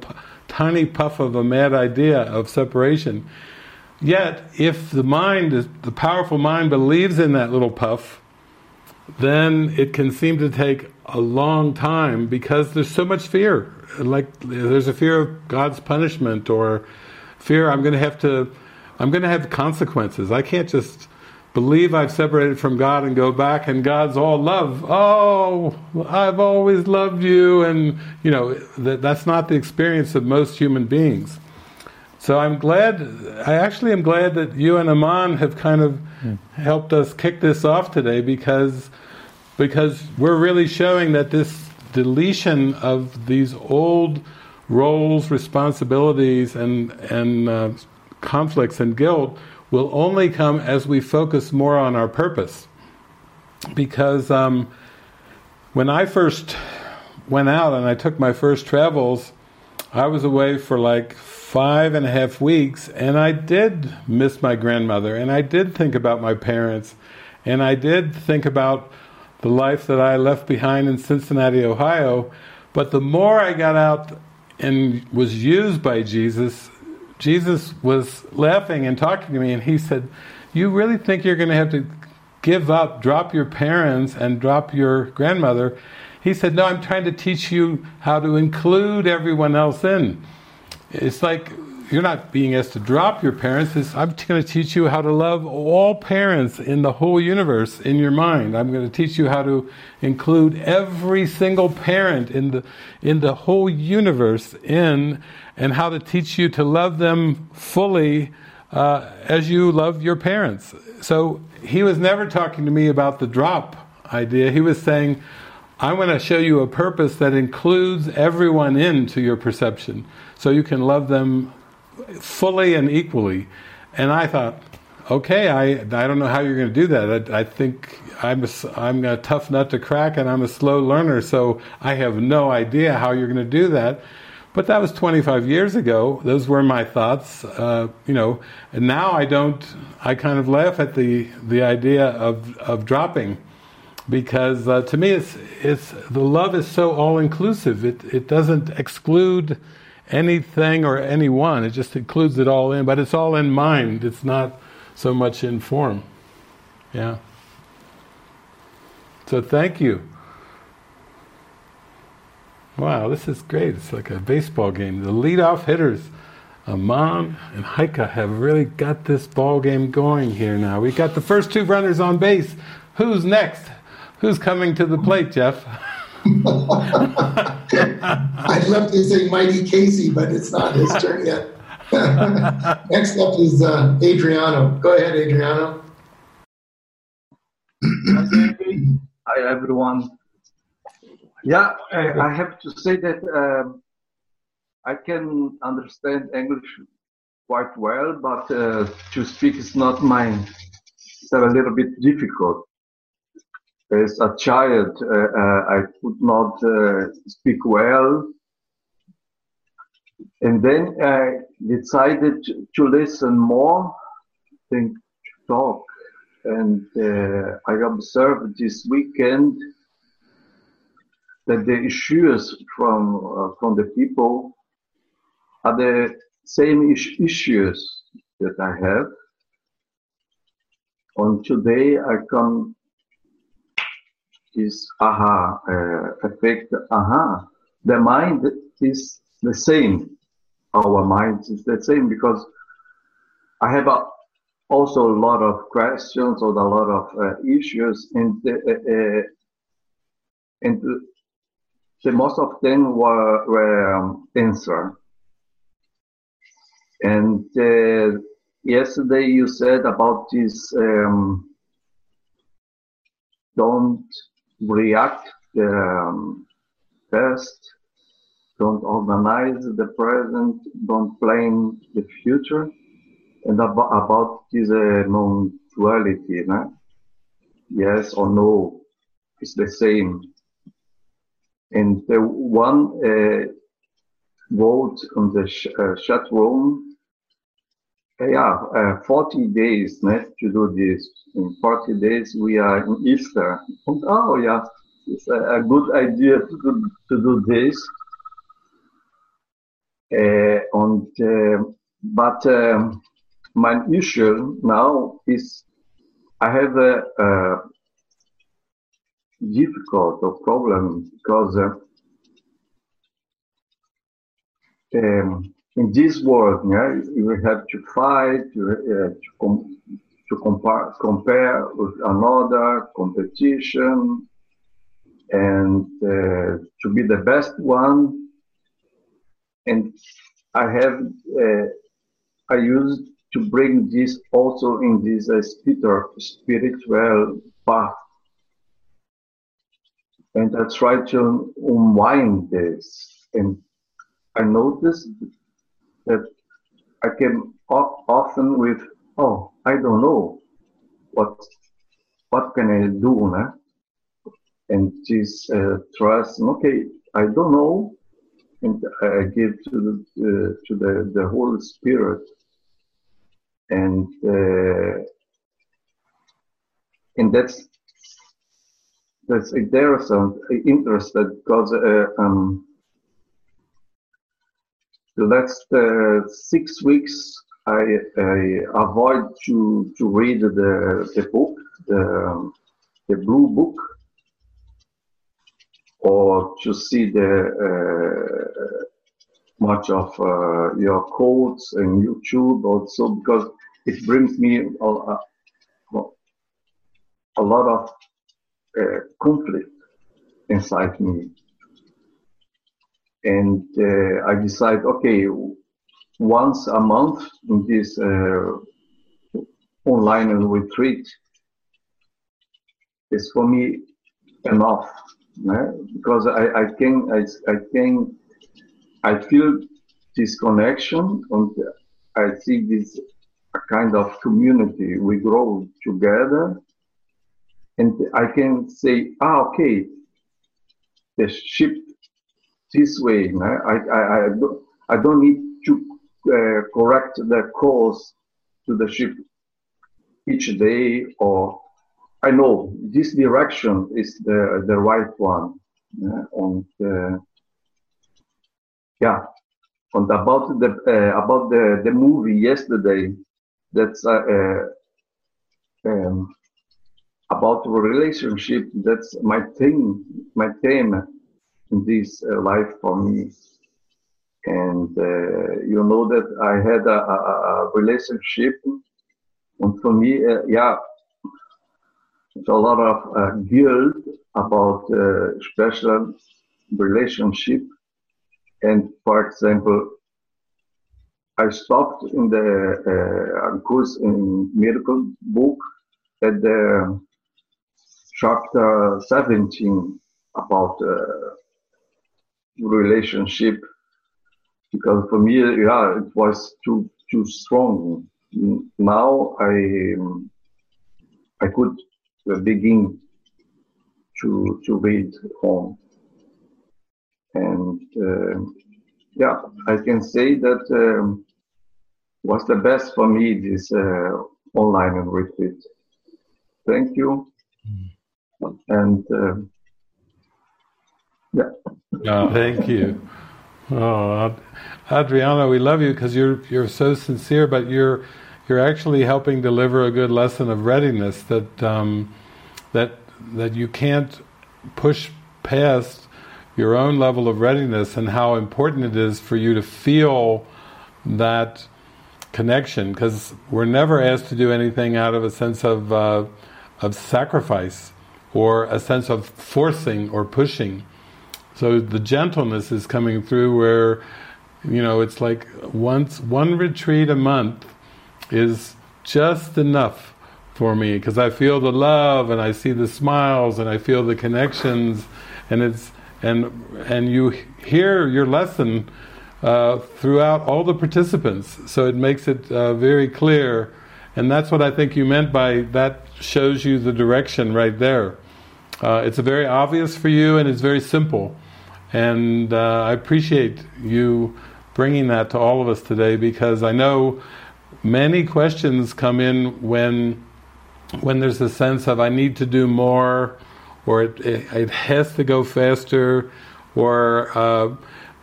A: tiny puff of a mad idea of separation. Yet, if the mind, the powerful mind, believes in that little puff, then it can seem to take a long time because there's so much fear like there's a fear of God's punishment or fear I'm going to have to I'm going to have consequences. I can't just believe I've separated from God and go back and God's all love. Oh, I've always loved you and you know that that's not the experience of most human beings. So I'm glad I actually am glad that you and Aman have kind of mm. helped us kick this off today because because we're really showing that this deletion of these old roles, responsibilities, and and uh, conflicts and guilt will only come as we focus more on our purpose. Because um, when I first went out and I took my first travels, I was away for like five and a half weeks, and I did miss my grandmother, and I did think about my parents, and I did think about the life that I left behind in Cincinnati, Ohio. But the more I got out and was used by Jesus, Jesus was laughing and talking to me, and he said, You really think you're going to have to give up, drop your parents, and drop your grandmother? He said, No, I'm trying to teach you how to include everyone else in. It's like you're not being asked to drop your parents. It's, I'm going to teach you how to love all parents in the whole universe in your mind. I'm going to teach you how to include every single parent in the in the whole universe in, and how to teach you to love them fully uh, as you love your parents. So he was never talking to me about the drop idea. He was saying. I'm going to show you a purpose that includes everyone into your perception so you can love them fully and equally. And I thought, okay, I, I don't know how you're going to do that. I, I think I'm a, I'm a tough nut to crack and I'm a slow learner, so I have no idea how you're going to do that. But that was 25 years ago. Those were my thoughts, uh, you know. And now I don't. I kind of laugh at the the idea of of dropping, because uh, to me, it's it's the love is so all inclusive. It it doesn't exclude anything or anyone. It just includes it all in, but it's all in mind. It's not so much in form. Yeah. So thank you. Wow, this is great. It's like a baseball game. The leadoff hitters, Aman and Heike, have really got this ball game going here now. we've got the first two runners on base. Who's next? Who's coming to the plate, Jeff?
D: I'd love to say Mighty Casey, but it's not his turn yet. Next up is uh, Adriano. Go ahead, Adriano.
G: Hi, everyone. Yeah, I have to say that um, I can understand English quite well, but uh, to speak is not mine. It's a little bit difficult. As a child, uh, uh, I could not uh, speak well. And then I decided to, listen more, to talk. And I observed this weekend that the issues from, uh, from the people are the same is- issues that I have. On today, I come this aha uh, effect. Aha, the mind is the same. Our mind is the same because I have a, also a lot of questions or a lot of uh, issues, and uh, uh, and the most of them were, were um, answered. And uh, yesterday you said about this um, don't react um, first, don't organize the present, don't plan the future, and about, about this uh, non-duality, no? yes or no, it's the same. And the one uh, vote on the sh- uh, chat room yeah, uh, 40 days net to do this. In 40 days, we are in Easter. Oh, yeah, it's a, a good idea to do, to do this. Uh, and, uh, but um, my issue now is I have a, a difficult or problem because uh, um, in this world, yeah, you have to fight, uh, to, com- to compare, compare with another competition, and uh, to be the best one. And I have, uh, I used to bring this also in this uh, spiritual, spiritual path. And I try to unwind this. And I noticed that I came often with, oh, I don't know. What what can I do now? And this uh, trust, okay, I don't know, and I give to the uh, to the the Holy Spirit, and uh, and that's that's interesting, interested because uh, um, the last uh, six weeks I, I avoid to to read the the book the the blue book or to see the uh, much of uh, your quotes and YouTube also because it brings me a, a, a lot of uh, conflict inside me and uh, I decide, okay, once a month in this uh, online retreat is for me enough, né? because I, I can I, I can I feel this connection and I see this a kind of community. We grow together, and I can say, ah, okay, the ship this way. I, I, I, don't, I don't need to uh, correct the course to the ship each day or I know this direction is the, the right one. Yeah? And, uh, yeah. And about the, uh, about the, the movie yesterday, that's, uh, uh, um, about relationship, that's my thing, my theme in this uh, life for me. And uh, you know that I had a, a, a relationship, and for me, uh, yeah, it's a lot of guilt about special relationship. And for example, I stopped in the uh, course in miracle book at the chapter 17 about uh, relationship because for me, yeah, it was too too strong. Now I I could begin to to read home. And uh, yeah, I can say that um, was the best for me this uh, online and retreat. Thank you. Mm. And uh, yeah.
A: Thank you. Oh, Adriano, we love you because you're you're so sincere, but you're you're actually helping deliver a good lesson of readiness that um, that that you can't push past your own level of readiness and how important it is for you to feel that connection because we're never asked to do anything out of a sense of uh, of sacrifice or a sense of forcing or pushing so the gentleness is coming through where, you know, it's like once one retreat a month is just enough for me because I feel the love and I see the smiles and I feel the connections and it's and and you hear your lesson uh, throughout all the participants. So it makes it uh, very clear. And that's what I think you meant by that shows you the direction right there. Uh, it's very obvious for you and it's very simple and uh, I appreciate you bringing that to all of us today because I know many questions come in when when there's a sense of I need to do more, or it, it, it has to go faster, or uh,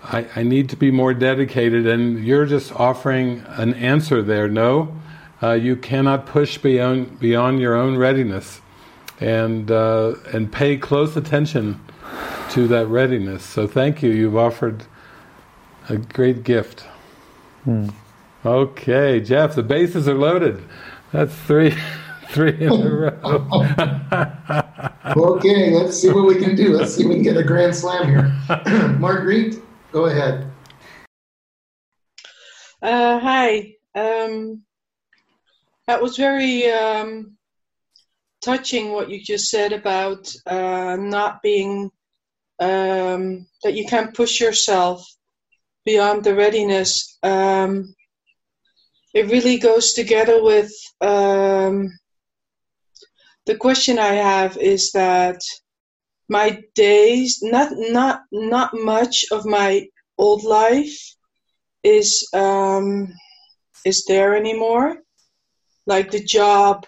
A: I, I, need to be more dedicated, and you're just offering an answer there. No, uh, you cannot push beyond beyond your own readiness, and uh, and pay close attention to that readiness. So thank you. You've offered a great gift. Hmm. Okay, Jeff, the bases are loaded. That's three, three in a
D: row. okay, let's see what we can do. Let's see if we can get a grand slam here. Marguerite, go ahead.
H: Uh, hi. Um, that was very um, touching what you just said about uh, not being um, that you can push yourself beyond the readiness. Um, it really goes together with um, the question I have is that my days, not not not much of my old life is um, is there anymore. Like the job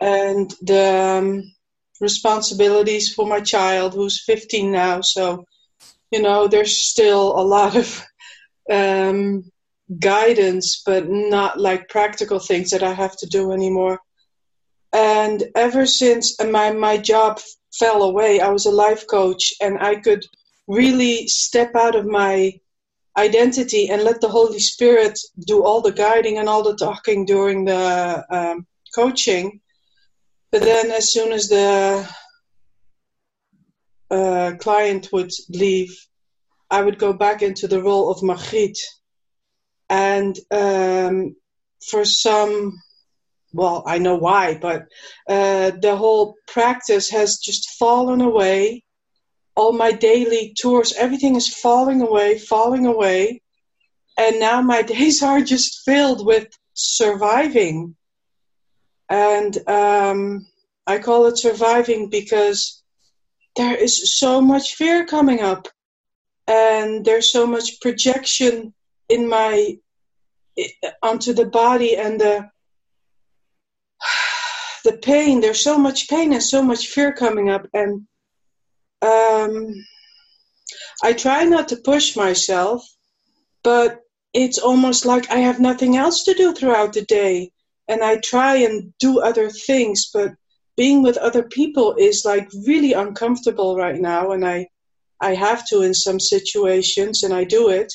H: and the um, responsibilities for my child who's 15 now. So, you know, there's still a lot of um, guidance, but not like practical things that I have to do anymore. And ever since my, my job fell away, I was a life coach and I could really step out of my identity and let the Holy Spirit do all the guiding and all the talking during the um, coaching but then, as soon as the uh, client would leave, I would go back into the role of Margriet. And um, for some, well, I know why, but uh, the whole practice has just fallen away. All my daily tours, everything is falling away, falling away. And now my days are just filled with surviving and um, I call it surviving because there is so much fear coming up, and there's so much projection in my onto the body and the the pain. There's so much pain and so much fear coming up, and um, I try not to push myself, but it's almost like I have nothing else to do throughout the day and I try and do other things, but being with other people is like really uncomfortable right now, and I I have to in some situations, and I do it,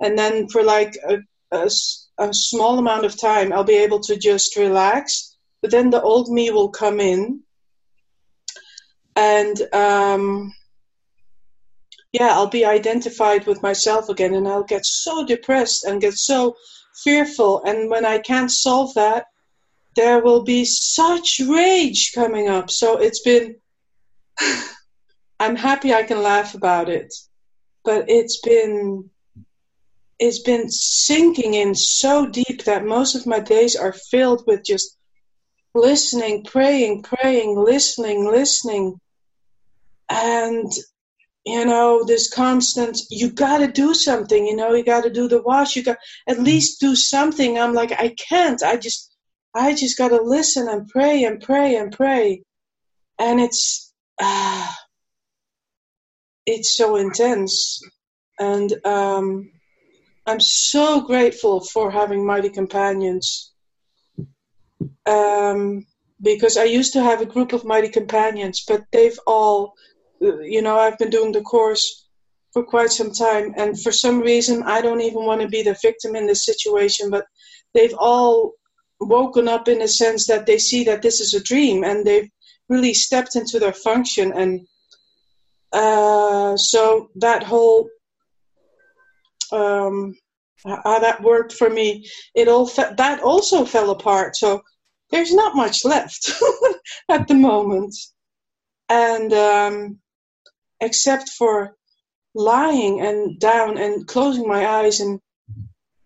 H: and then for like a, a, a small amount of time, I'll be able to just relax, but then the old me will come in, and um, yeah, I'll be identified with myself again, and I'll get so depressed and get so fearful, and when I can't solve that there will be such rage coming up. So it's been, I'm happy I can laugh about it, but it's been, it's been sinking in so deep that most of my days are filled with just listening, praying, praying, listening, listening. And, you know, this constant, you got to do something, you know, you got to do the wash, you got at least do something. I'm like, I can't. I just, I just got to listen and pray and pray and pray. And it's, uh, it's so intense. And um, I'm so grateful for having mighty companions. Um, because I used to have a group of mighty companions, but they've all, you know, I've been doing the course for quite some time, and for some reason, I don't even want to be the victim in this situation, but they've all woken up in a sense that they see that this is a dream, and they've really stepped into their function, and uh, so that whole um, how that worked for me, it all fe- that also fell apart. So there's not much left at the moment, and um, except for lying and down and closing my eyes and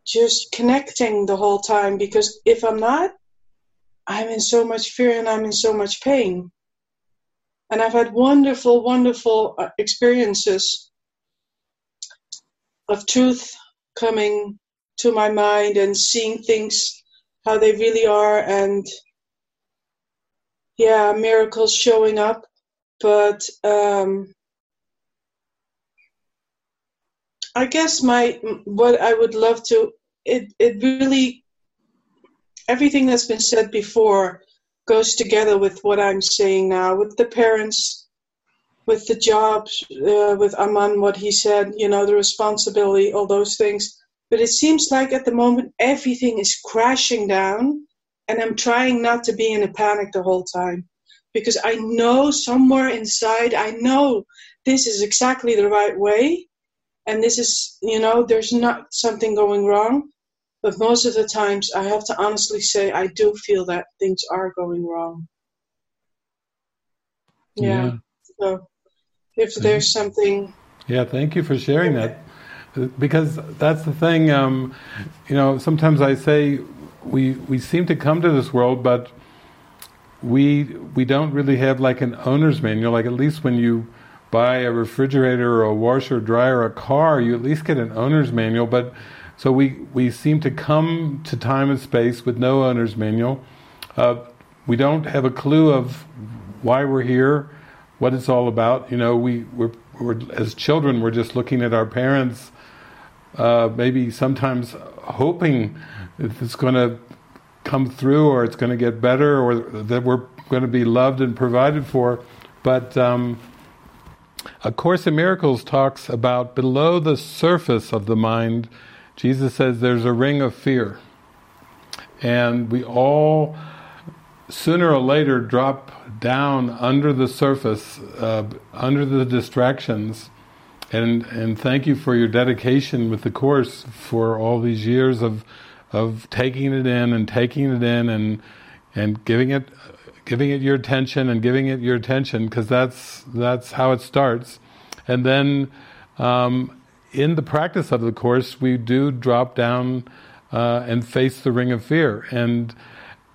H: just connecting the whole time. Because if I'm not, I'm in so much fear and I'm in so much pain. And I've had wonderful, wonderful uh, experiences of truth coming to my mind and seeing things how they really are and yeah miracles showing up but um, i guess my what i would love to it it really everything that's been said before goes together with what i'm saying now with the parents with the jobs, uh, with Aman, what he said, you know, the responsibility, all those things. But it seems like at the moment everything is crashing down, and I'm trying not to be in a panic the whole time because I know somewhere inside, I know this is exactly the right way, and this is, you know, there's not something going wrong. But most of the times, I have to honestly say, I do feel that things are going wrong. Yeah. yeah. So if there's something.
A: Yeah, thank you for sharing that. Because that's the thing, um, you know, sometimes I say we, we seem to come to this world, but we, we don't really have like an owner's manual, like at least when you buy a refrigerator or a washer, dryer, or a car, you at least get an owner's manual, but so we, we seem to come to time and space with no owner's manual. Uh, we don't have a clue of why we're here, what it's all about. You know, we we're, we're as children we're just looking at our parents, uh, maybe sometimes hoping it's going to come through or it's going to get better or that we're going to be loved and provided for. But um, A Course in Miracles talks about below the surface of the mind, Jesus says there's a ring of fear. And we all, sooner or later, drop down under the surface, uh, under the distractions, and and thank you for your dedication with the course for all these years of of taking it in and taking it in and and giving it giving it your attention and giving it your attention because that's that's how it starts, and then um, in the practice of the course we do drop down uh, and face the ring of fear. And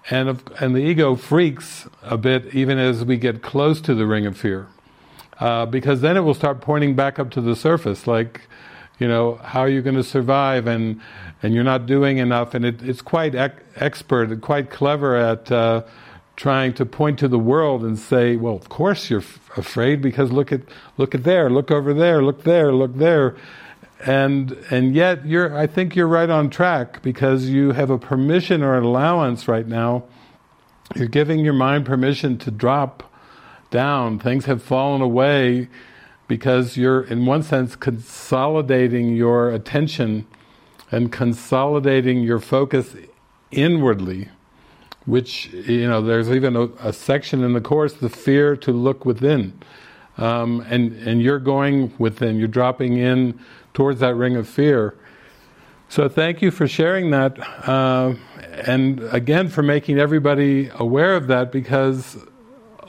A: and, of, and the ego freaks a bit even as we get close to the ring of fear. Uh, because then it will start pointing back up to the surface, like, you know, how are you going to survive, and and you're not doing enough, and it, it's quite ec- expert and quite clever at uh, trying to point to the world and say, well, of course you're f- afraid because look at look at there, look over there, look there, look there, and and yet you're I think you're right on track because you have a permission or an allowance right now. You're giving your mind permission to drop down. Things have fallen away because you're in one sense consolidating your attention and consolidating your focus inwardly which you know there's even a, a section in the course the fear to look within um, and and you're going within you're dropping in towards that ring of fear. So thank you for sharing that, uh, and again for making everybody aware of that because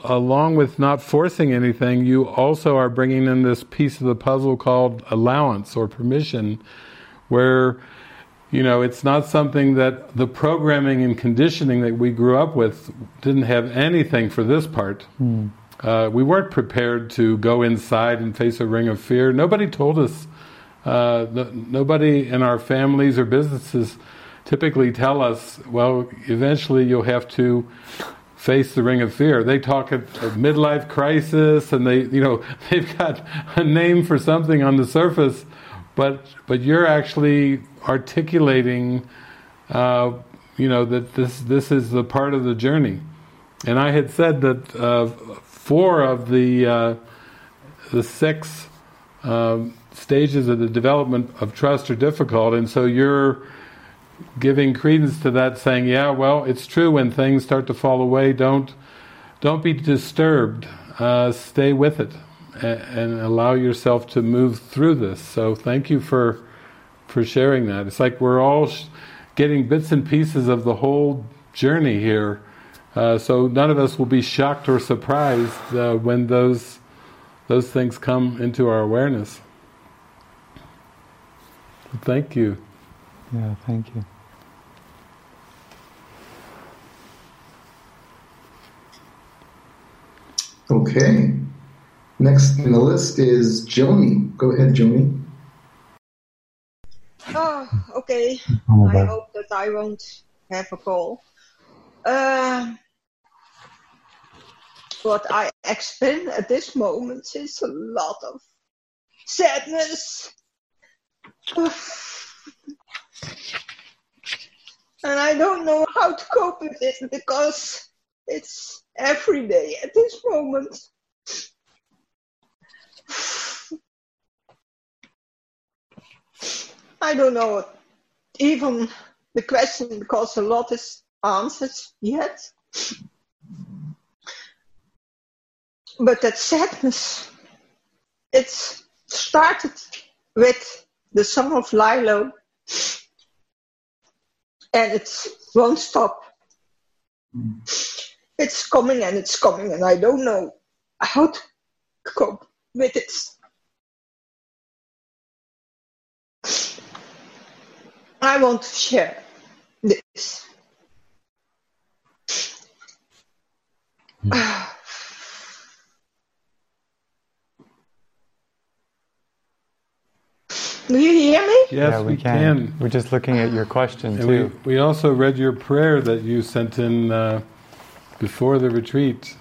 A: along with not forcing anything, you also are bringing in this piece of the puzzle called allowance or permission, where you know, it's not something that the programming and conditioning that we grew up with didn't have anything for this part.
C: Mm.
A: Uh, we weren't prepared to go inside and face a ring of fear. Nobody told us. Uh, the, nobody in our families or businesses typically tell us, well, eventually you'll have to face the ring of fear. They talk of, of midlife crisis, and they, you know, they've got a name for something on the surface, but but you're actually articulating, uh, you know, that this this is the part of the journey. And I had said that uh, four of the uh, the six um, stages of the development of trust are difficult, and so you're giving credence to that, saying, "Yeah, well, it's true. When things start to fall away, don't don't be disturbed. Uh, stay with it, and, and allow yourself to move through this." So, thank you for for sharing that. It's like we're all getting bits and pieces of the whole journey here. Uh, so none of us will be shocked or surprised uh, when those those things come into our awareness. Thank you.
C: Yeah, thank you.
D: Okay. Next in the list is Joni. Go ahead, Joni.
I: Oh, okay.
C: Oh,
I: I hope that I won't have a call. Uh, what I experience at this moment is a lot of sadness. and I don't know how to cope with it because it's every day at this moment. I don't know even the question because a lot is answered yet. But that sadness, it started with the song of Lilo and it won't stop. It's coming and it's coming and I don't know how to cope with it. I want to share this. Hmm. Do you hear me?
A: Yes,
C: yeah,
A: we, can.
C: We're just looking at your question
A: And
C: too.
A: we, we also read your prayer that you sent in uh, before the retreat.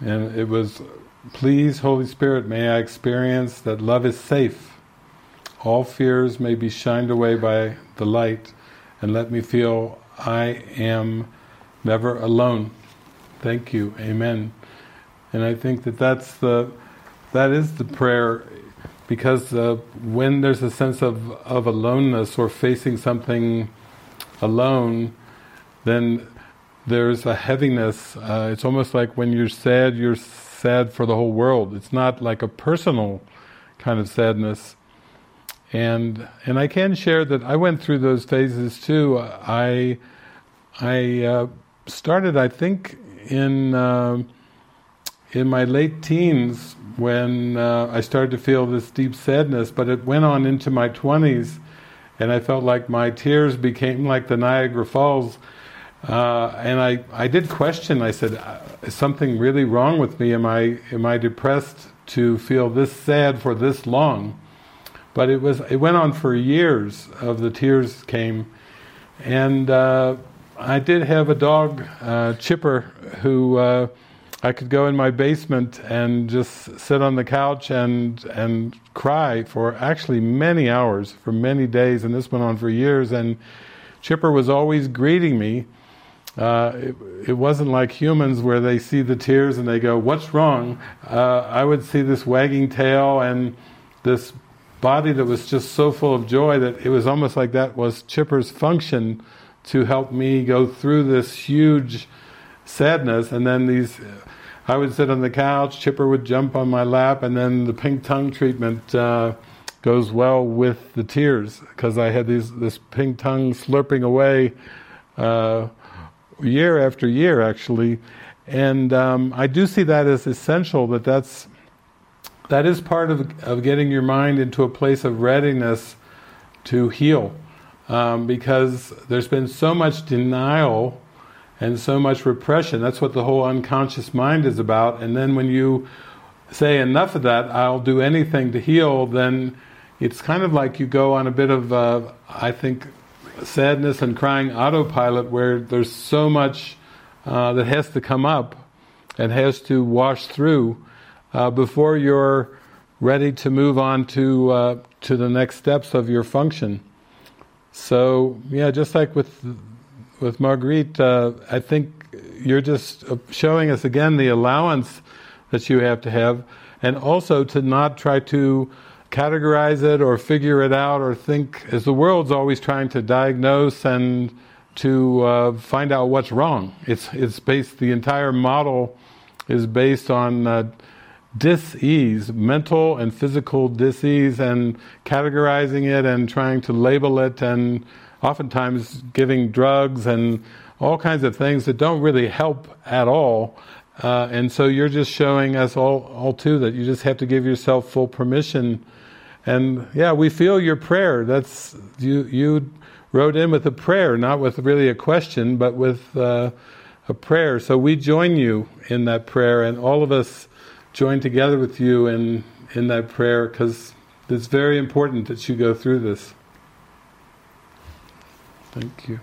A: And it was, Please, Holy Spirit, may I experience that love is safe. All fears may be shined away by the light, and let me feel I am never alone. Thank you. Amen. And I think that that's the, that is the prayer because uh, when there's a sense of, of aloneness or facing something alone, then there's a heaviness. Uh, it's almost like when you're sad, you're sad for the whole world. It's not like a personal kind of sadness. And and I can share that I went through those phases too. I I uh, started, I think, in uh, in my late teens when uh, I started to feel this deep sadness, but it went on into my 20s, and I felt like my tears became like the Niagara Falls. Uh, and I, I did question. I said, uh, "Is something really wrong with me? Am I am I depressed to feel this sad for this long?" But it was it went on for years. Of the tears came, and uh, I did have a dog, uh, Chipper, who uh, I could go in my basement and just sit on the couch and and cry for actually many hours, for many days, and this went on for years. And Chipper was always greeting me. Uh, it, it, wasn't like humans where they see the tears and they go, "What's wrong?" Uh, I would see this wagging tail and this body that was just so full of joy that it was almost like that was Chipper's function to help me go through this huge sadness. And then these, I would sit on the couch, Chipper would jump on my lap, and then the pink tongue treatment uh, goes well with the tears because I had these this pink tongue slurping away uh, year after year, actually. And um, I do see that as essential. That that's that is part of of getting your mind into a place of readiness to heal. um, because there's been so much denial and so much repression. That's what the whole unconscious mind is about. And then when you say enough of that, I'll do anything to heal, then it's kind of like you go on a bit of, uh, I think, sadness and crying autopilot where there's so much uh, that has to come up and has to wash through uh, before you're ready to move on to uh, to the next steps of your function. So yeah, just like with with Marguerite, uh, I think you're just showing us again the allowance that you have to have, and also to not try to categorize it or figure it out or think, as the world's always trying to diagnose and to uh, find out what's wrong. It's it's based. The entire model is based on uh, dis-ease, mental and physical dis-ease, and categorizing it and trying to label it, and oftentimes giving drugs and all kinds of things that don't really help at all. Uh, and so you're just showing us all, all too that you just have to give yourself full permission. And yeah, we feel your prayer. That's you. You wrote in with a prayer, not with really a question, but with uh, a prayer. So we join you in that prayer, and all of us join together with you in in that prayer because it's very important that you go through this. Thank you.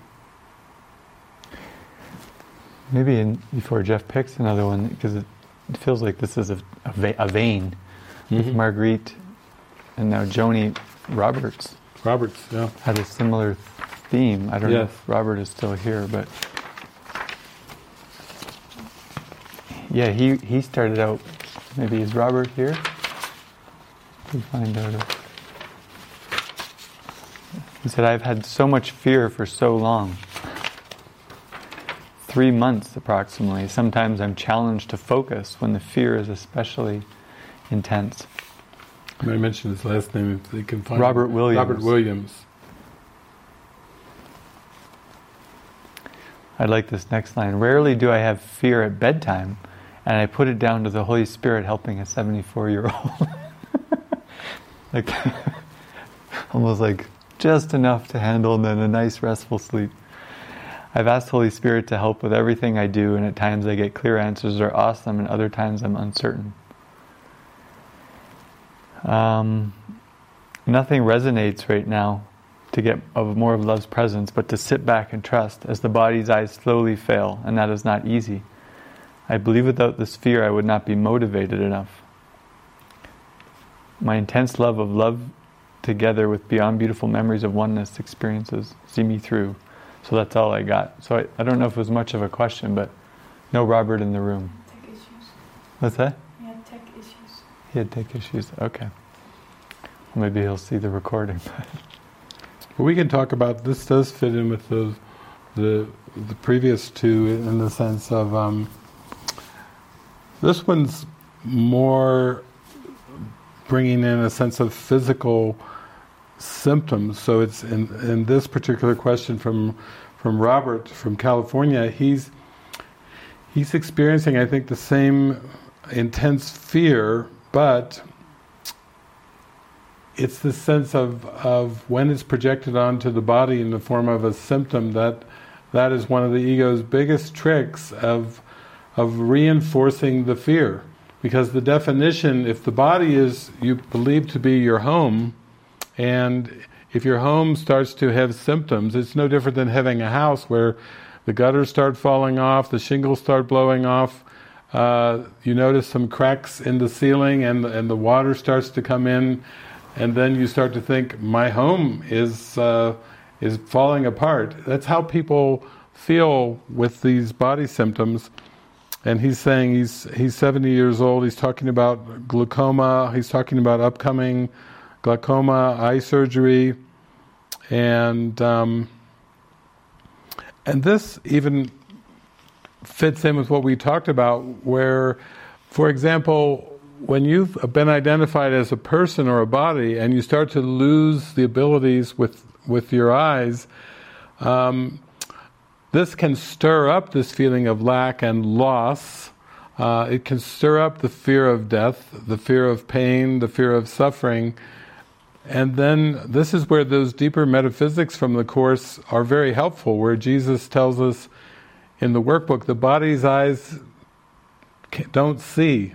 C: Maybe in, before Jeff picks another one, because it, it, feels like this is a, a, va- a vein mm-hmm. with Marguerite and now Joni Roberts.
A: Roberts, yeah.
C: Had a similar theme. I don't yes. know if Robert is still here, but yeah, he, he started out. Maybe is Robert here? We find out. He said, "I've had so much fear for so long." Three months approximately. Sometimes I'm challenged to focus when the fear is especially intense.
A: I mention his last name if they can find
C: Robert Williams.
A: Robert Williams.
C: I like this next line. Rarely do I have fear at bedtime, and I put it down to the Holy Spirit helping a 74 year old. like, almost like just enough to handle and then a nice restful sleep. I've asked Holy Spirit to help with everything I do, and at times I get clear answers that are awesome, and other times I'm uncertain. Um, nothing resonates right now to get of more of love's presence, but to sit back and trust as the body's eyes slowly fail, and that is not easy. I believe without this fear I would not be motivated enough. My intense love of love together with beyond beautiful memories of oneness experiences see me through. So that's all I got. So I, I don't know if it was much of a question, but no Robert in the room.
J: Tech issues.
C: What's that?
J: He had tech issues.
C: He had tech issues. Okay. Well, maybe he'll see the recording.
A: well, we can talk about this. Does fit in with the the the previous two in the sense of um, this one's more bringing in a sense of physical symptoms. So it's in, in this particular question from from Robert from California, he's he's experiencing, I think, the same intense fear, but it's the sense of, of when it's projected onto the body in the form of a symptom that that is one of the ego's biggest tricks of of reinforcing the fear. Because the definition, if the body is you believe to be your home, and if your home starts to have symptoms, it's no different than having a house where the gutters start falling off, the shingles start blowing off, uh, you notice some cracks in the ceiling and, and the water starts to come in, and then you start to think, my home is, uh, is falling apart. That's how people feel with these body symptoms. And he's saying he's he's 70 years old. He's talking about glaucoma. He's talking about upcoming glaucoma, eye surgery, and um, and this even fits in with what we talked about, where, for example, when you've been identified as a person or a body, and you start to lose the abilities with with your eyes. Um, this can stir up this feeling of lack and loss. Uh, it can stir up the fear of death, the fear of pain, the fear of suffering, and then this is where those deeper metaphysics from the Course are very helpful, where Jesus tells us in the workbook, the body's eyes don't see,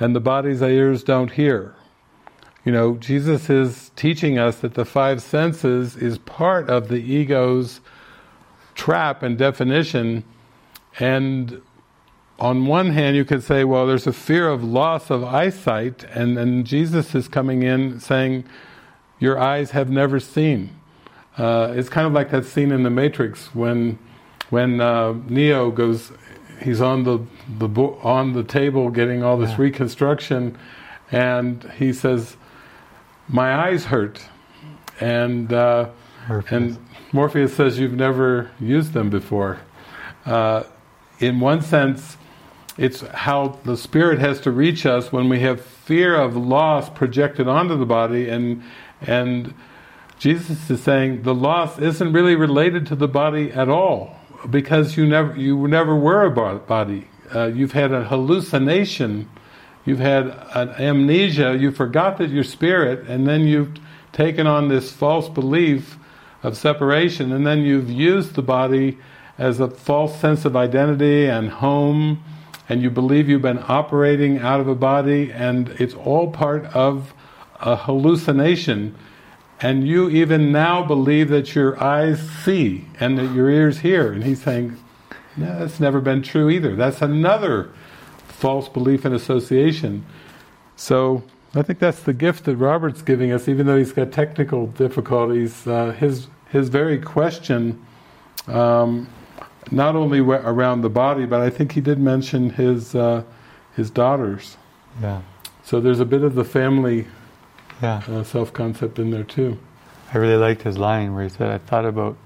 A: and the body's ears don't hear. You know, Jesus is teaching us that the five senses is part of the ego's trap and definition, and on one hand you could say, well, there's a fear of loss of eyesight, and then Jesus is coming in saying, your eyes have never seen. Uh, it's kind of like that scene in The Matrix when when uh, Neo goes, he's on the the on the table getting all this yeah. reconstruction, and he says, "My eyes hurt," and uh, and Morpheus says, "You've never used them before." Uh, in one sense, it's how the spirit has to reach us when we have fear of loss projected onto the body, and and Jesus is saying the loss isn't really related to the body at all because you never you never were a body. Uh, you've had a hallucination, you've had an amnesia. You forgot that you're spirit, and then you've taken on this false belief of separation, and then you've used the body as a false sense of identity and home, and you believe you've been operating out of a body, and it's all part of a hallucination and you even now believe that your eyes see and that your ears hear. And he's saying, no, that's never been true either. That's another false belief and association. So I think that's the gift that Robert's giving us, even though he's got technical difficulties. Uh, his his very question, um, not only around the body, but I think he did mention his uh, his daughters.
C: Yeah.
A: So there's a bit of the family
C: yeah.
A: uh, self-concept in there too.
C: I really liked his line where he said, I thought about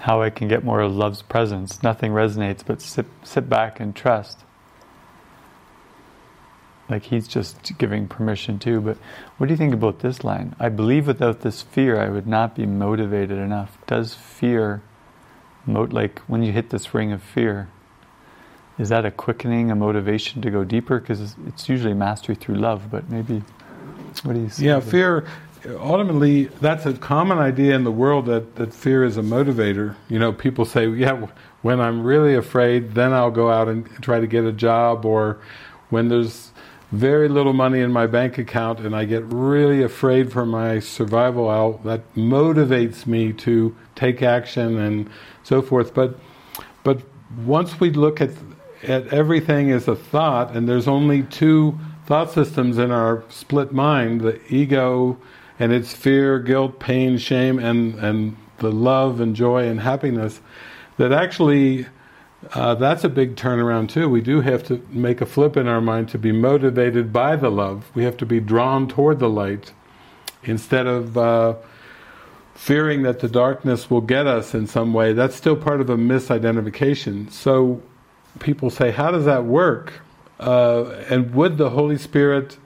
C: how I can get more of love's presence. Nothing resonates but sit, sit back and trust. Like he's just giving permission too. But what do you think about this line? I believe without this fear I would not be motivated enough. Does fear, mo- like when you hit this ring of fear, is that a quickening, a motivation to go deeper? Because it's usually mastery through love, but maybe what do you see?
A: Yeah, fear. Ultimately, that's a common idea in the world that, that fear is a motivator. You know, people say, yeah, when I'm really afraid, then I'll go out and try to get a job, or when there's very little money in my bank account and I get really afraid for my survival, that motivates me to take action and so forth. But, but once we look at at everything as a thought, and there's only two thought systems in our split mind, the ego and its fear, guilt, pain, shame, and, and the love and joy and happiness, that actually uh, that's a big turnaround too. We do have to make a flip in our mind to be motivated by the love. We have to be drawn toward the light instead of uh, fearing that the darkness will get us in some way. That's still part of a misidentification. So people say, how does that work? Uh, and would the Holy Spirit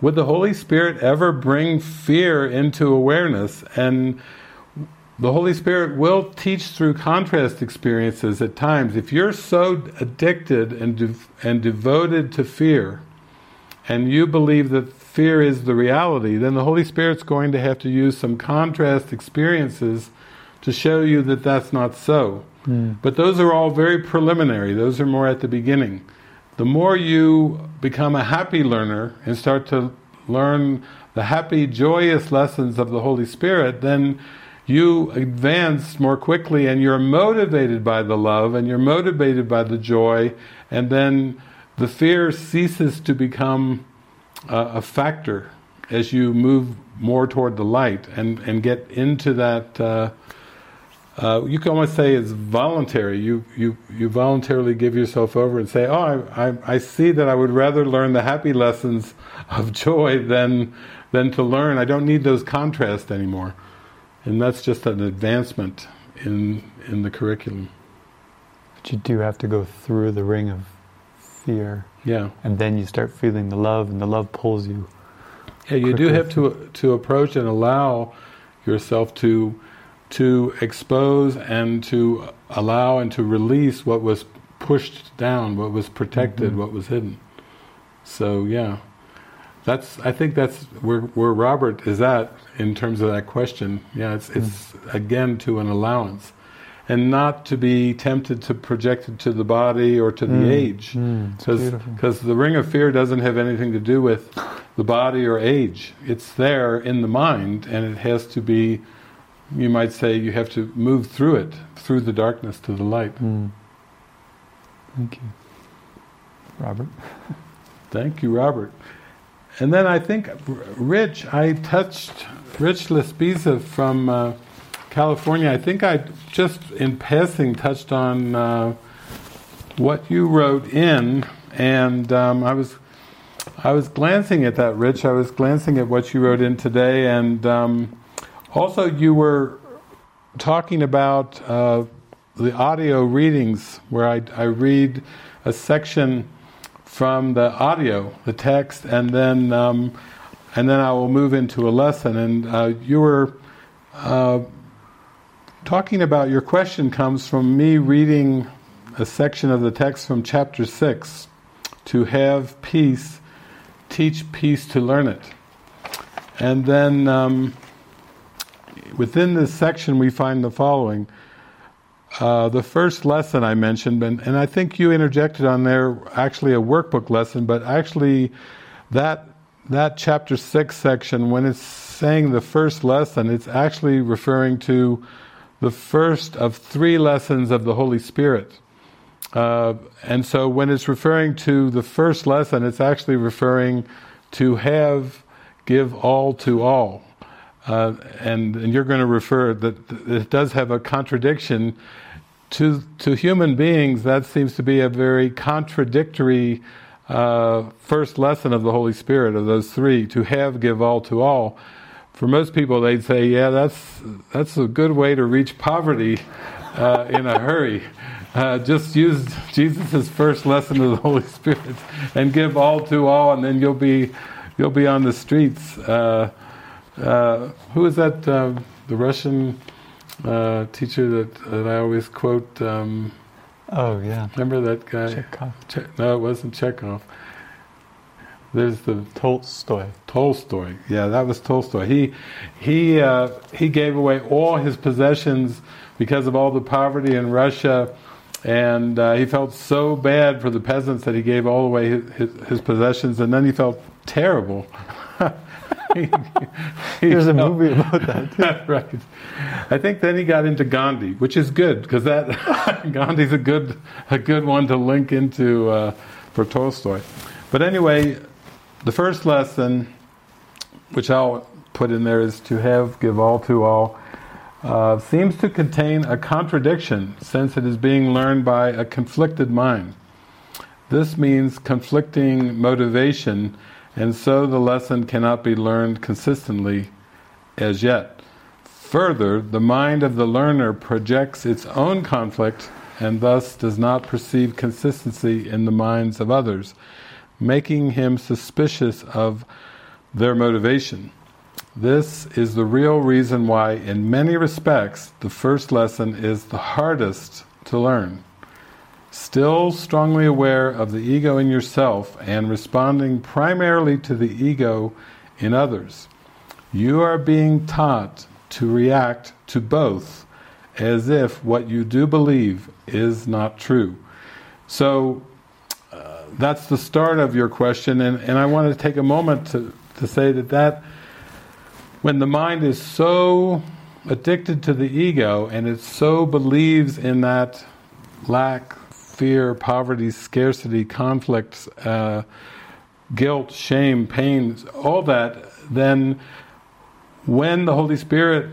A: would the Holy Spirit ever bring fear into awareness? And the Holy Spirit will teach through contrast experiences at times. If you're so addicted and de- and devoted to fear, and you believe that fear is the reality, then the Holy Spirit's going to have to use some contrast experiences to show you that that's not so. Mm. But those are all very preliminary. Those are more at the beginning the more you become a happy learner and start to learn the happy, joyous lessons of the Holy Spirit, then you advance more quickly and you're motivated by the love and you're motivated by the joy, and then the fear ceases to become a factor as you move more toward the light and, and get into that. Uh, uh, you can almost say it's voluntary. You, you, you voluntarily give yourself over and say, oh, I, I, I, see that I would rather learn the happy lessons of joy than, than to learn. I don't need those contrasts anymore. And that's just an advancement in, in the curriculum.
C: But you do have to go through the ring of fear.
A: Yeah.
C: And then you start feeling the love, and the love pulls you.
A: Yeah, you do have to, to approach and allow yourself to to expose and to allow and to release what was pushed down, what was protected, mm-hmm. what was hidden. So yeah, that's I think that's where where Robert is at in terms of that question. Yeah, it's it's again to an allowance, and not to be tempted to project it to the body or to the
C: Mm.
A: age,
C: Mm,
A: because the ring of fear doesn't have anything to do with the body or age. It's there in the mind, and it has to be. You might say you have to move through it, through the darkness to the light.
C: Mm. Thank you, Robert.
A: Thank you, Robert. And then I think Rich, I touched Rich Lespiza from uh, California. I think I just in passing touched on uh, what you wrote in, and um, I was I was glancing at that, Rich. I was glancing at what you wrote in today, and um, also you were talking about uh, the audio readings, where I, I read a section from the audio, the text, and then um, and then I will move into a lesson. And uh, you were uh, talking about your question comes from me reading a section of the text from chapter six, to have peace, teach peace to learn it, and then um, within this section we find the following. Uh, the first lesson I mentioned, and, and I think you interjected on there actually a workbook lesson, but actually that that chapter six section, when it's saying the first lesson, it's actually referring to the first of three lessons of the Holy Spirit. Uh, and so when it's referring to the first lesson, it's actually referring to have, give all to all. Uh, and, and you're going to refer that it does have a contradiction to to human beings. That seems to be a very contradictory uh, first lesson of the Holy Spirit of those three: to have, give all to all. For most people, they'd say, "Yeah, that's that's a good way to reach poverty uh, in a hurry." Uh, just use Jesus' first lesson of the Holy Spirit and give all to all, and then you'll be you'll be on the streets. Uh, uh, who is that? Uh, the Russian uh, teacher that, that I always quote. Um,
C: oh yeah,
A: remember that guy?
C: Chekhov.
A: Che- no, it wasn't Chekhov. There's the
C: Tolstoy.
A: Tolstoy. Yeah, that was Tolstoy. He he uh, he gave away all his possessions because of all the poverty in Russia, and uh, he felt so bad for the peasants that he gave all away his, his, his possessions, and then he felt terrible. He- he
C: There's a movie about that.
A: Right. I think then he got into Gandhi, which is good because that Gandhi's a good a good one to link into uh, for Tolstoy. But anyway, the first lesson, which I'll put in there, is to have give all to all. Uh, seems to contain a contradiction since it is being learned by a conflicted mind. This means conflicting motivation, and so the lesson cannot be learned consistently as yet. Further, the mind of the learner projects its own conflict and thus does not perceive consistency in the minds of others, making him suspicious of their motivation. This is the real reason why, in many respects, the first lesson is the hardest to learn. Still strongly aware of the ego in yourself and responding primarily to the ego in others, you are being taught to react to both as if what you do believe is not true. So uh, that's the start of your question, and, and I want to take a moment to, to say that that when the mind is so addicted to the ego and it so believes in that lack, fear, poverty, scarcity, conflicts, uh, guilt, shame, pain, all that, then when the Holy Spirit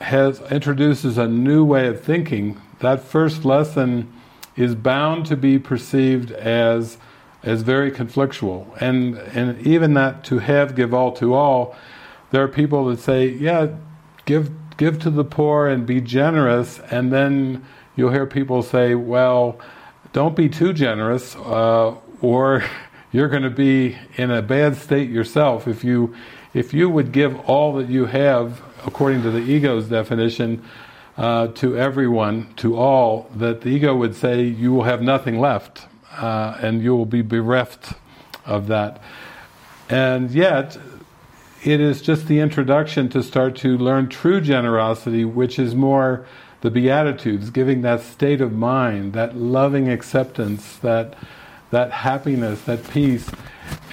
A: has introduces a new way of thinking, that first lesson is bound to be perceived as as very conflictual. And and even that to have give all to all, there are people that say, yeah, give give to the poor and be generous, and then you'll hear people say, well, don't be too generous, uh, or you're going to be in a bad state yourself if you if you would give all that you have, according to the ego's definition, uh, to everyone, to all, that the ego would say you will have nothing left, uh, and you will be bereft of that. and yet it is just the introduction to start to learn true generosity, which is more the Beatitudes, giving that state of mind, that loving acceptance, that that happiness, that peace,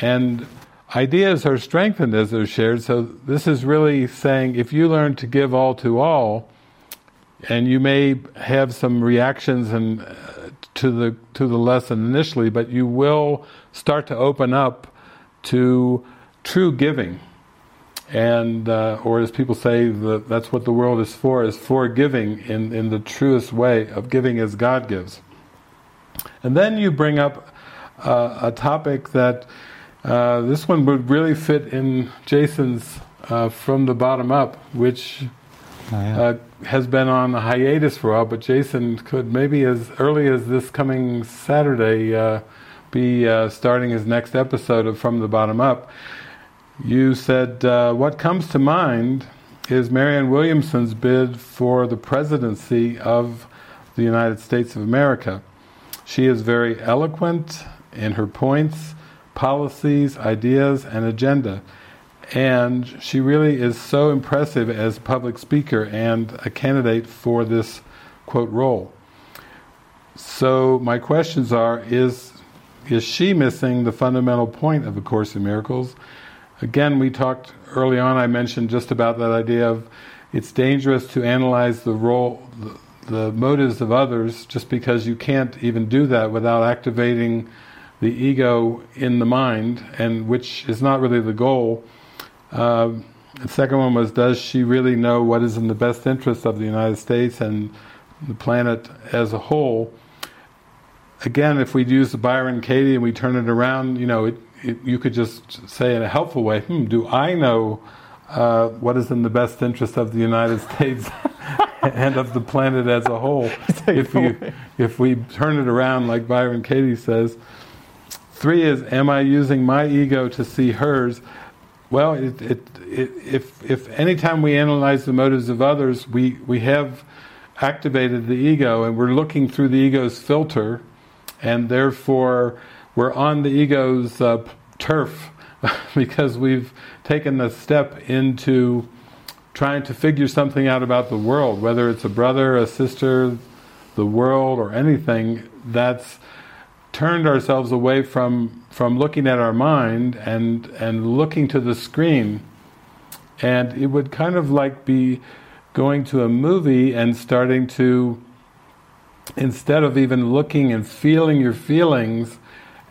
A: and ideas are strengthened as they're shared. So this is really saying if you learn to give all to all, and you may have some reactions and uh, to the to the lesson initially, but you will start to open up to true giving. And uh, or as people say, the, that's what the world is for: is for giving in in the truest way of giving as God gives. And then you bring up uh, a topic that uh, this one would really fit in Jason's uh, from the bottom up, which oh, yeah. Uh, has been on a hiatus for a while. But Jason could maybe as early as this coming Saturday uh, be uh, starting his next episode of From the Bottom Up. You said uh, what comes to mind is Marianne Williamson's bid for the presidency of the United States of America. She is very eloquent in her points, policies, ideas, and agenda. And she really is so impressive as public speaker and a candidate for this quote role. So my questions are: Is is she missing the fundamental point of A Course in Miracles? Again, we talked early on. I mentioned just about that idea of it's dangerous to analyze the role, the, the motives of others, just because you can't even do that without activating the ego in the mind, and which is not really the goal. Uh, the second one was, does she really know what is in the best interest of the United States and the planet as a whole? Again, if we use the Byron Katie and we turn it around, you know, it, it, you could just say in a helpful way, hmm, do I know uh, what is in the best interest of the United States and of the planet as a whole? if, you, if we turn it around like Byron Katie says, Three is, am I using my ego to see hers? Well, it, it, it, if if anytime we analyze the motives of others, we we have activated the ego, and we're looking through the ego's filter, and therefore we're on the ego's uh, turf because we've taken the step into trying to figure something out about the world, whether it's a brother, a sister, the world, or anything that's turned ourselves away from from looking at our mind and and looking to the screen. And it would kind of like be going to a movie and starting to instead of even looking and feeling your feelings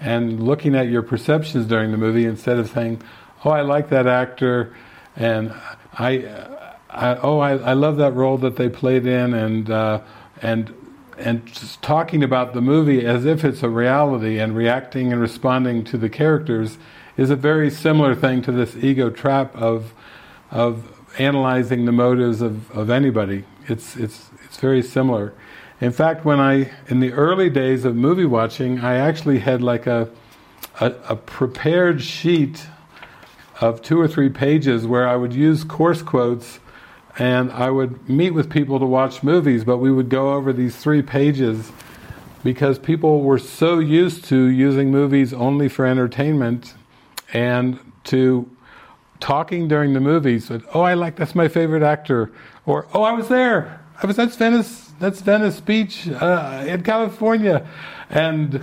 A: and looking at your perceptions during the movie instead of saying oh I like that actor and I, I oh I, I love that role that they played in and uh, and and just talking about the movie as if it's a reality and reacting and responding to the characters is a very similar thing to this ego trap of of analyzing the motives of, of anybody. It's it's it's very similar. In fact, when I in the early days of movie watching, I actually had like a a, a prepared sheet of two or three pages where I would use course quotes and I would meet with people to watch movies, but we would go over these three pages because people were so used to using movies only for entertainment and to talking during the movies. oh, I like that's my favorite actor, or oh, I was there. I was that's Venice. That's Venice Beach uh, in California, and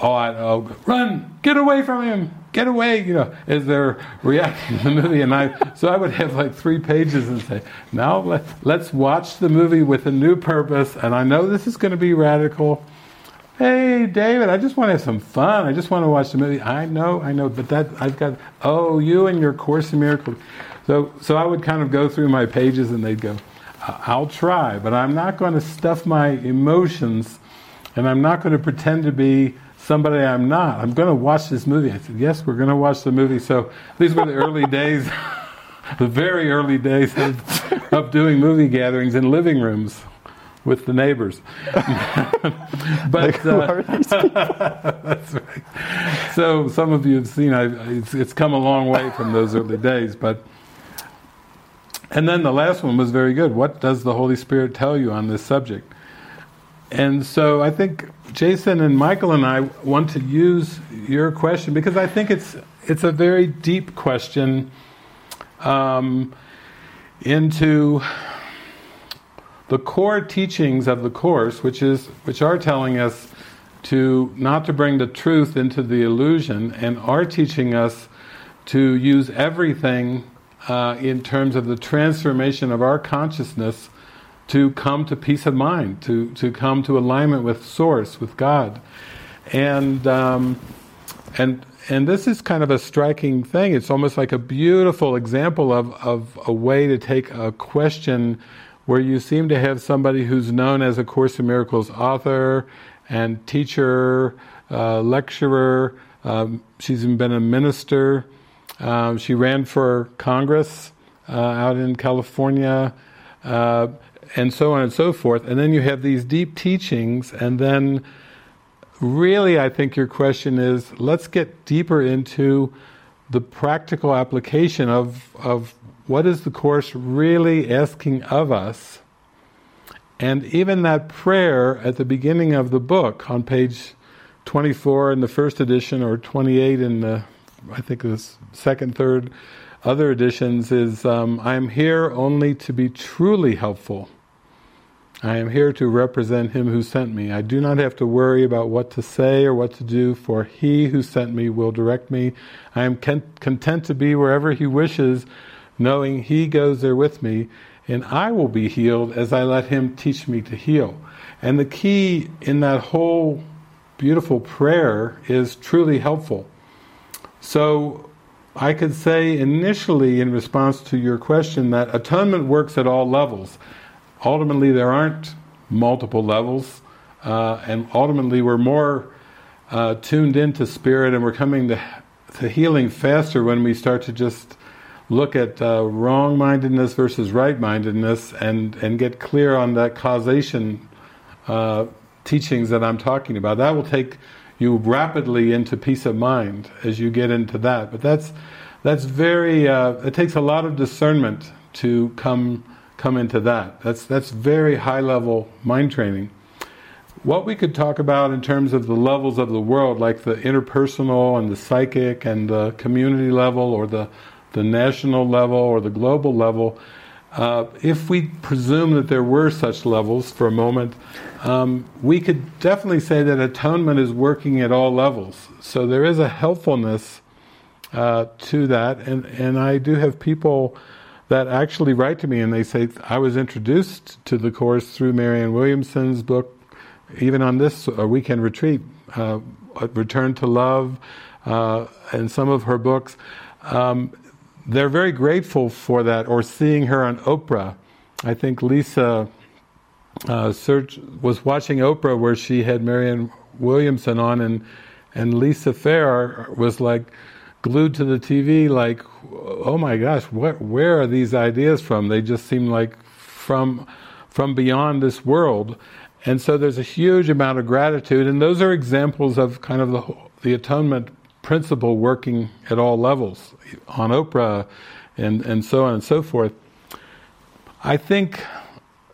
A: oh, I, oh, run, get away from him get away, you know, as they're reacting to the movie. And I, so I would have like three pages and say, now let, let's watch the movie with a new purpose. And I know this is going to be radical. Hey, David, I just want to have some fun. I just want to watch the movie. I know, I know, but that I've got. Oh, you and your Course in Miracles. So, so I would kind of go through my pages, and they'd go, "I'll try, but I'm not going to stuff my emotions, and I'm not going to pretend to be somebody I'm not. I'm going to watch this movie. I said, yes, we're going to watch the movie. So these were the early days, the very early days of, of doing movie gatherings in living rooms with the neighbors. but uh, that's right. So some of you have seen. I, it's, it's come a long way from those early days, but. And then the last one was very good. What does the Holy Spirit tell you on this subject? and so I think Jason and Michael and I want to use your question because I think it's it's a very deep question um, into the core teachings of the course, which is which are telling us to not to bring the truth into the illusion, and are teaching us to use everything uh, in terms of the transformation of our consciousness to come to peace of mind, to, to come to alignment with Source, with God. And, um, and, and this is kind of a striking thing. It's almost like a beautiful example of, of a way to take a question where you seem to have somebody who's known as a Course in Miracles author and teacher, uh, lecturer, um, she's even been a minister. Um, she ran for Congress uh, out in California. Uh, and so on and so forth. And then you have these deep teachings, and then really I think your question is let's get deeper into the practical application of, of what is the Course really asking of us. And even that prayer at the beginning of the book, on page 24 in the first edition, or 28 in the, I think this second, third, other editions, is um, I am here only to be truly helpful. I am here to represent Him who sent me. I do not have to worry about what to say or what to do, for He who sent me will direct me. I am content to be wherever He wishes, knowing He goes there with me, and I will be healed as I let Him teach me to heal. And the key in that whole beautiful prayer is truly helpful. So, I could say initially, in response to your question, that atonement works at all levels ultimately there aren't multiple levels, uh, and ultimately we're more uh, tuned into spirit and we're coming to, to healing faster when we start to just look at uh, wrong-mindedness versus right-mindedness and, and get clear on that causation uh, teachings that I'm talking about. That will take you rapidly into peace of mind as you get into that. But that's that's very. Uh, it takes a lot of discernment to come come into that. That's that's very high level mind training. What we could talk about in terms of the levels of the world, like the interpersonal and the psychic and the community level or the the national level or the global level, uh, if we presume that there were such levels for a moment, um, we could definitely say that atonement is working at all levels. So there is a helpfulness uh, to that, and and I do have people that actually write to me and they say, I was introduced to the Course through Marianne Williamson's book, even on this uh, weekend retreat, uh, Return to Love, uh, and some of her books. Um, they're very grateful for that, or seeing her on Oprah. I think Lisa uh, was watching Oprah where she had Marianne Williamson on, and, and Lisa Fair was like, glued to the TV like, oh my gosh, what, where are these ideas from? They just seem like from, from beyond this world. And so there's a huge amount of gratitude, and those are examples of kind of the, the atonement principle working at all levels, on Oprah and, and so on and so forth. I think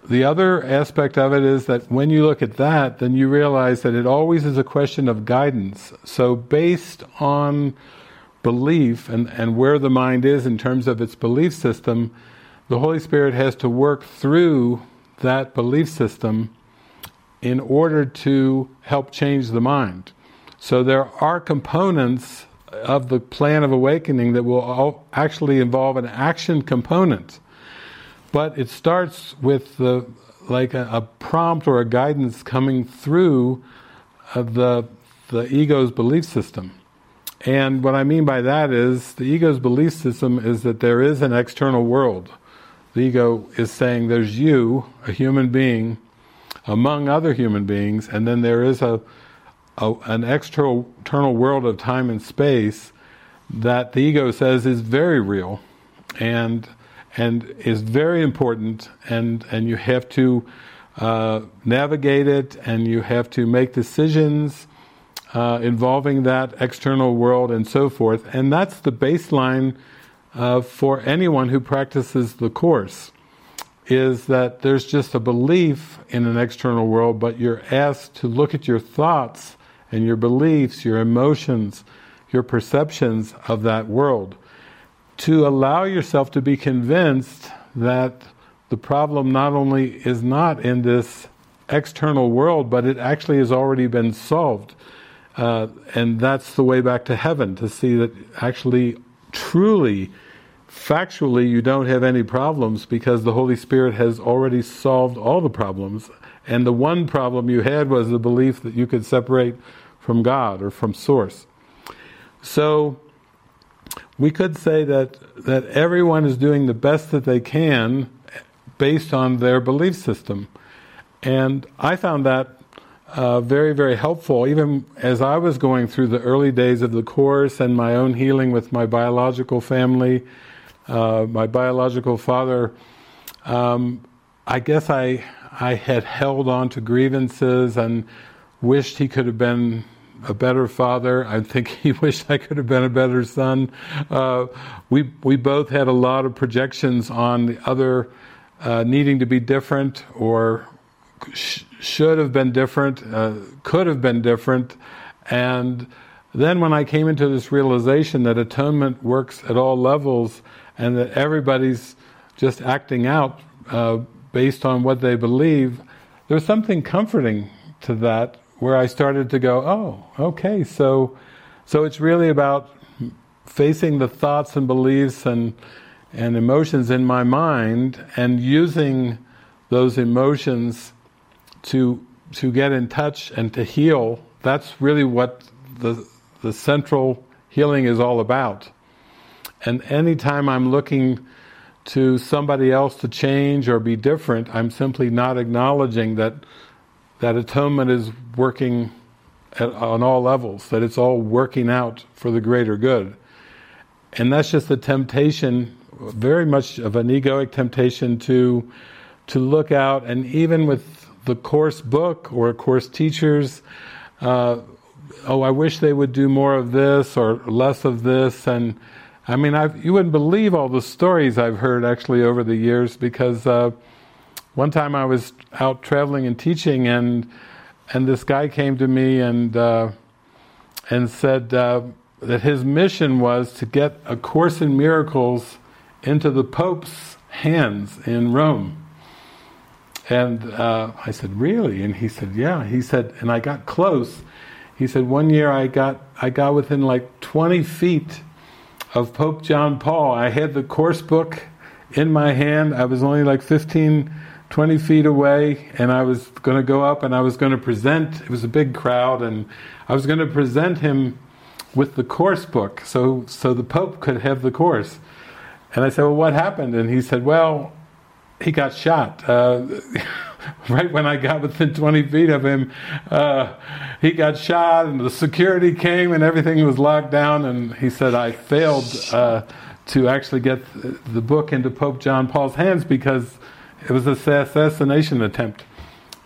A: the other aspect of it is that when you look at that, then you realize that it always is a question of guidance. So based on belief and, and where the mind is in terms of its belief system, the Holy Spirit has to work through that belief system in order to help change the mind. So there are components of the plan of awakening that will actually involve an action component. But it starts with the like a, a prompt or a guidance coming through uh, the the ego's belief system. And what I mean by that is the ego's belief system is that there is an external world. The ego is saying there's you, a human being, among other human beings, and then there is a, a an external, world of time and space that the ego says is very real and and is very important and and you have to uh, navigate it and you have to make decisions uh, involving that external world and so forth. And that's the baseline uh, for anyone who practices the Course. is that there's just a belief in an external world, but you're asked to look at your thoughts and your beliefs, your emotions, your perceptions of that world, to allow yourself to be convinced that the problem not only is not in this external world, but it actually has already been solved. Uh, and that's the way back to heaven, to see that actually, truly, factually, you don't have any problems because the Holy Spirit has already solved all the problems. And the one problem you had was the belief that you could separate from God or from Source. So, we could say that, that everyone is doing the best that they can based on their belief system. And I found that uh, very, very helpful, even as I was going through the early days of the course and my own healing with my biological family. Uh, my biological father, um, I guess I I had held on to grievances and wished he could have been a better father. I think he wished I could have been a better son. Uh, we we both had a lot of projections on the other uh, needing to be different or sh- should have been different, uh, could have been different, and then when I came into this realization that atonement works at all levels and that everybody's just acting out uh, based on what they believe, there's something comforting to that where I started to go, oh, okay, so so it's really about facing the thoughts and beliefs and and emotions in my mind and using those emotions to to get in touch and to heal. That's really what the the central healing is all about. And anytime i'm looking to somebody else to change or be different i'm simply not acknowledging that that atonement is working at, on all levels that it's all working out for the greater good. And that's just the temptation very much of an egoic temptation to to look out, and even with the course book or course teachers, uh, oh, I wish they would do more of this or less of this, and I mean, I've, you wouldn't believe all the stories I've heard actually over the years because uh, one time I was out traveling and teaching, and and this guy came to me and uh, and said uh, that his mission was to get a Course in Miracles into the Pope's hands in Rome. And uh, I said, really? And he said, yeah. He said, and I got close. He said, one year I got I got within like 20 feet of Pope John Paul. I had the course book in my hand. I was only like 15, 20 feet away, and I was going to go up and I was going to present. It was a big crowd, and I was going to present him with the course book, so so the Pope could have the course. And I said, well, what happened? And he said, well, he got shot. Uh, right when I got within 20 feet of him, uh, he got shot, and the security came, and everything was locked down. And he said, I failed uh, to actually get the book into Pope John Paul's hands because it was an assassination attempt.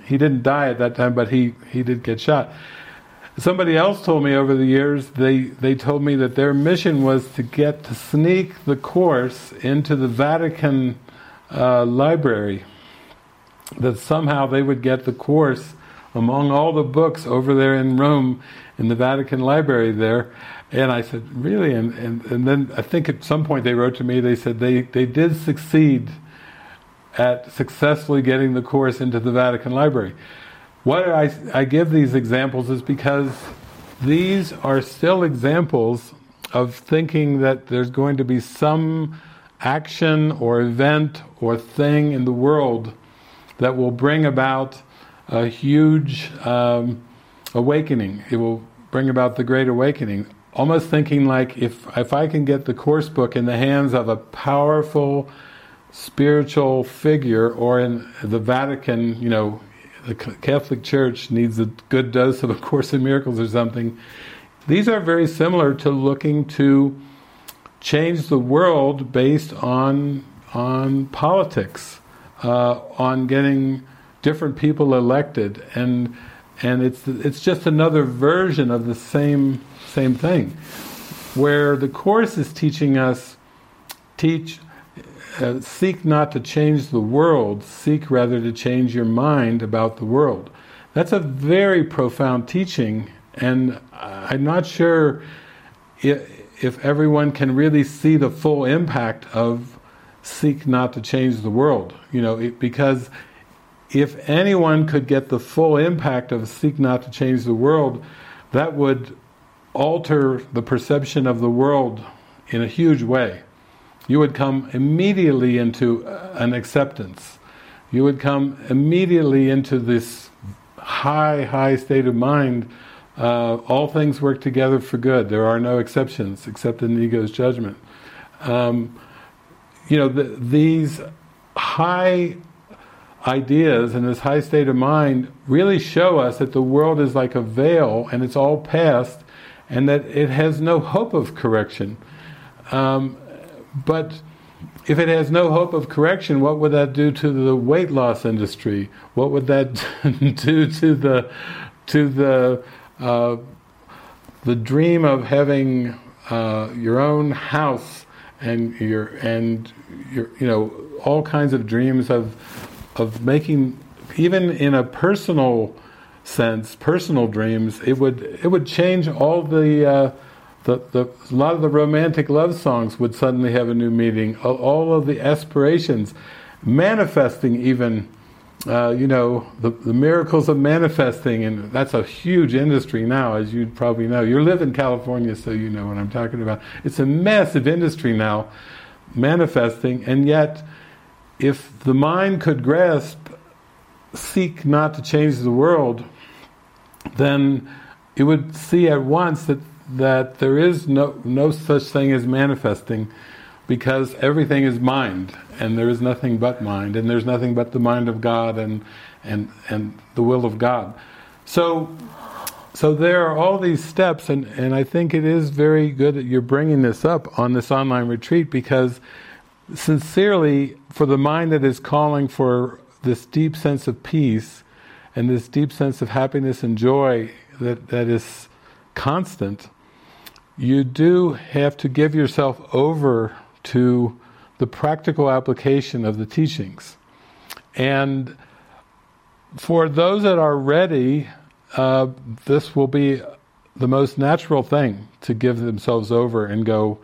A: He didn't die at that time, but he, he did get shot. Somebody else told me over the years, they, they told me that their mission was to get to sneak the course into the Vatican uh, library. That somehow they would get the course among all the books over there in Rome, in the Vatican library there. And I said, really? And, and, and then I think at some point they wrote to me, they said they, they did succeed at successfully getting the course into the Vatican library. What I, I give these examples is because these are still examples of thinking that there's going to be some action or event or thing in the world that will bring about a huge um, awakening. It will bring about the great awakening. Almost thinking like if if I can get the course book in the hands of a powerful spiritual figure, or in the Vatican, you know, the Catholic Church needs a good dose of A Course in Miracles or something. These are very similar to looking to change the world based on on politics, uh, on getting different people elected, and and it's it's just another version of the same same thing, where the course is teaching us teach uh, seek not to change the world, seek rather to change your mind about the world. That's a very profound teaching, and I'm not sure if, if everyone can really see the full impact of seek not to change the world. You know, it, because if anyone could get the full impact of seek not to change the world, that would alter the perception of the world in a huge way. You would come immediately into an acceptance. You would come immediately into this high, high state of mind, uh, all things work together for good. There are no exceptions except in the ego's judgment. Um, you know, the, these high ideas and this high state of mind really show us that the world is like a veil and it's all past and that it has no hope of correction. Um, but if it has no hope of correction, what would that do to the weight loss industry? What would that do to the to the uh, the dream of having uh, your own house and your and your you know all kinds of dreams of of making even in a personal sense, personal dreams, it would it would change all the uh, the, the, a lot of the romantic love songs would suddenly have a new meaning. All of the aspirations, manifesting even, uh, you know, the, the miracles of manifesting, and that's a huge industry now, as you probably know. You live in California, so you know what I'm talking about. It's a massive industry now, manifesting, and yet, if the mind could grasp, seek not to change the world, then it would see at once that that there is no, no such thing as manifesting because everything is mind and there is nothing but mind and there's nothing but the mind of God and, and, and the will of God. So, so there are all these steps and, and I think it is very good that you're bringing this up on this online retreat because sincerely for the mind that is calling for this deep sense of peace and this deep sense of happiness and joy that, that is constant, you do have to give yourself over to the practical application of the teachings. And for those that are ready, uh, this will be the most natural thing to give themselves over and go,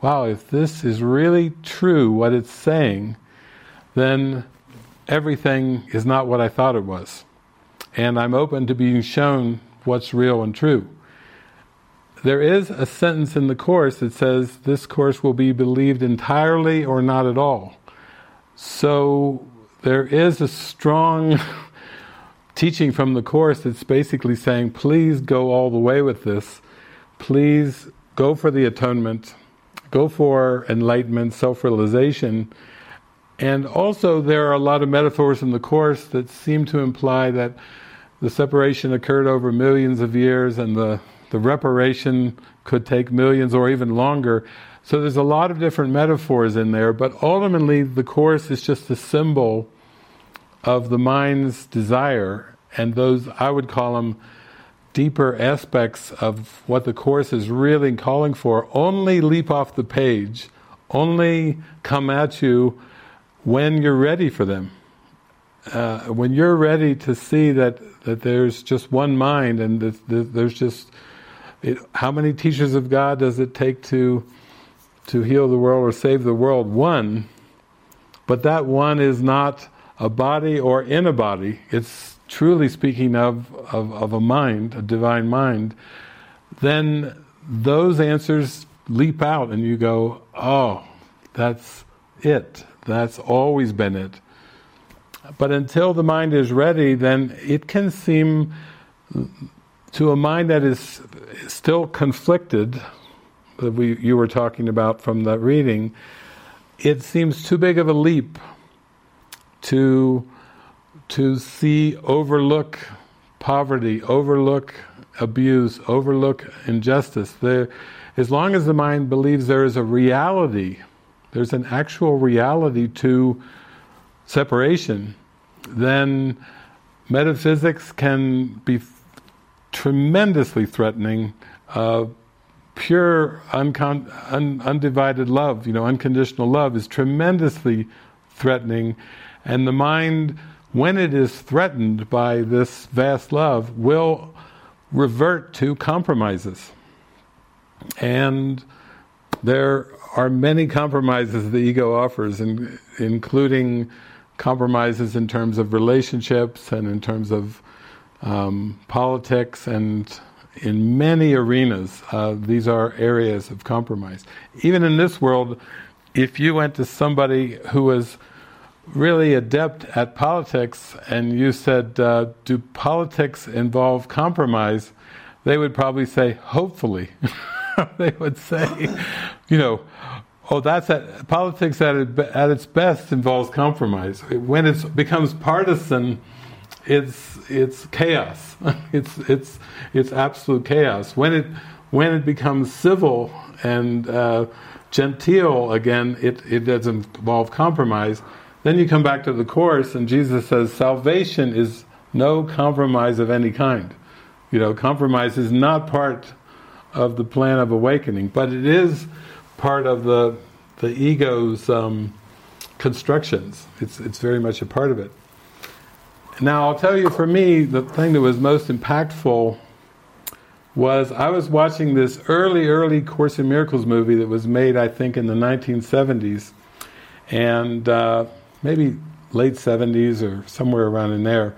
A: wow, if this is really true, what it's saying, then everything is not what I thought it was. And I'm open to being shown what's real and true there is a sentence in the Course that says this Course will be believed entirely or not at all. So there is a strong teaching from the Course that's basically saying, please go all the way with this. Please go for the atonement, go for enlightenment, self-realization. And also there are a lot of metaphors in the Course that seem to imply that the separation occurred over millions of years and the the reparation could take millions or even longer. So there's a lot of different metaphors in there, but ultimately the Course is just a symbol of the mind's desire, and those, I would call them deeper aspects of what the Course is really calling for, only leap off the page, only come at you when you're ready for them. Uh, when you're ready to see that, that there's just one mind and there's just it, how many teachers of God does it take to to heal the world or save the world? One. But that one is not a body or in a body. It's truly speaking of, of, of a mind, a divine mind. Then those answers leap out and you go, oh, that's it. That's always been it. But until the mind is ready, then it can seem to a mind that is still conflicted, that we you were talking about from the reading, it seems too big of a leap to to see overlook poverty, overlook abuse, overlook injustice. There, as long as the mind believes there is a reality, there's an actual reality to separation, then metaphysics can be tremendously threatening uh, pure, uncon- un- undivided love, you know, unconditional love, is tremendously threatening, and the mind, when it is threatened by this vast love, will revert to compromises. And there are many compromises the ego offers, in, including compromises in terms of relationships and in terms of um, politics and in many arenas, uh, these are areas of compromise. Even in this world, if you went to somebody who was really adept at politics and you said, uh, Do politics involve compromise? they would probably say, Hopefully. they would say, you know, oh, that's at, politics at, at its best involves compromise. When it becomes partisan, it's it's chaos. it's it's it's absolute chaos. When it when it becomes civil and uh, genteel again, it it doesn't involve compromise. Then you come back to the course, and Jesus says salvation is no compromise of any kind. You know, compromise is not part of the plan of awakening, but it is part of the the ego's um, constructions. It's it's very much a part of it. Now, I'll tell you, for me, the thing that was most impactful was I was watching this early, early Course in Miracles movie that was made, I think, in the 1970s, and uh, maybe late 70s or somewhere around in there.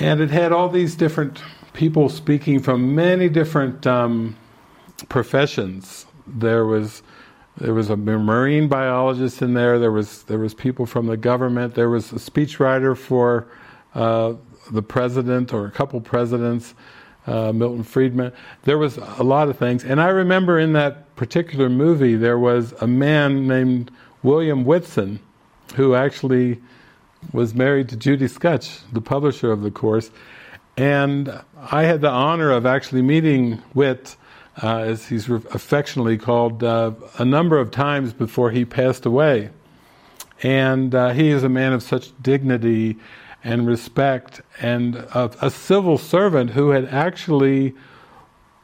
A: And it had all these different people speaking from many different um, professions. There was there was a marine biologist in there. There was there was people from the government. There was a speechwriter for uh, the president or a couple presidents, uh, Milton Friedman. There was a lot of things, and I remember in that particular movie there was a man named William Whitson, who actually was married to Judy Skutch, the publisher of the course, and I had the honor of actually meeting Whit uh, as he's affectionately called, uh, a number of times before he passed away. And uh, he is a man of such dignity and respect, and a, civil servant who had actually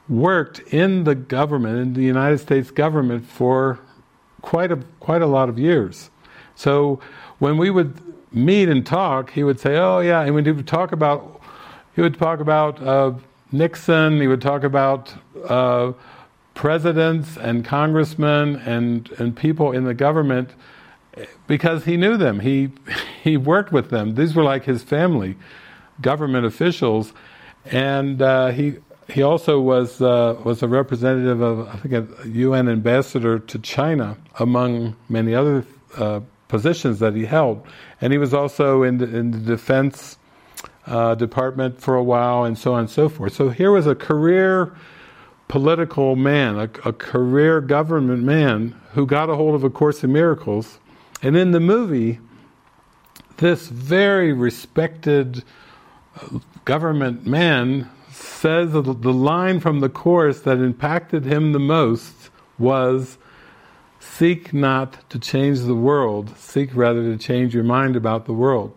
A: worked in the government, in the United States government, for quite a quite a lot of years. So when we would meet and talk, he would say, "Oh yeah," and he would talk about he would talk about uh, Nixon. He would talk about uh, presidents and congressmen and and people in the government because he knew them. He he worked with them. These were like his family, government officials, and uh, he he also was uh, was a representative of I think a UN ambassador to China, among many other uh, positions that he held. And he was also in the, in the defense uh, department for a while, and so on and so forth. So here was a career political man, a, a career government man who got a hold of A Course in Miracles, and in the movie, this very respected government man says the line from the Course that impacted him the most was Seek not to change the world, seek rather to change your mind about the world.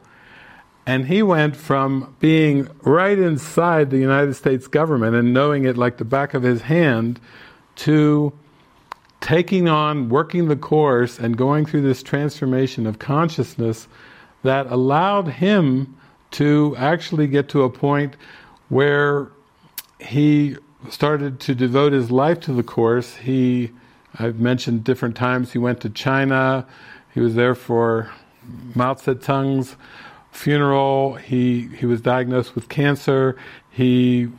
A: And he went from being right inside the United States government and knowing it like the back of his hand to taking on, working the course, and going through this transformation of consciousness that allowed him to actually get to a point where he started to devote his life to the course. He, I've mentioned different times, he went to China, he was there for Mao Zedong's funeral. He he was diagnosed with cancer. He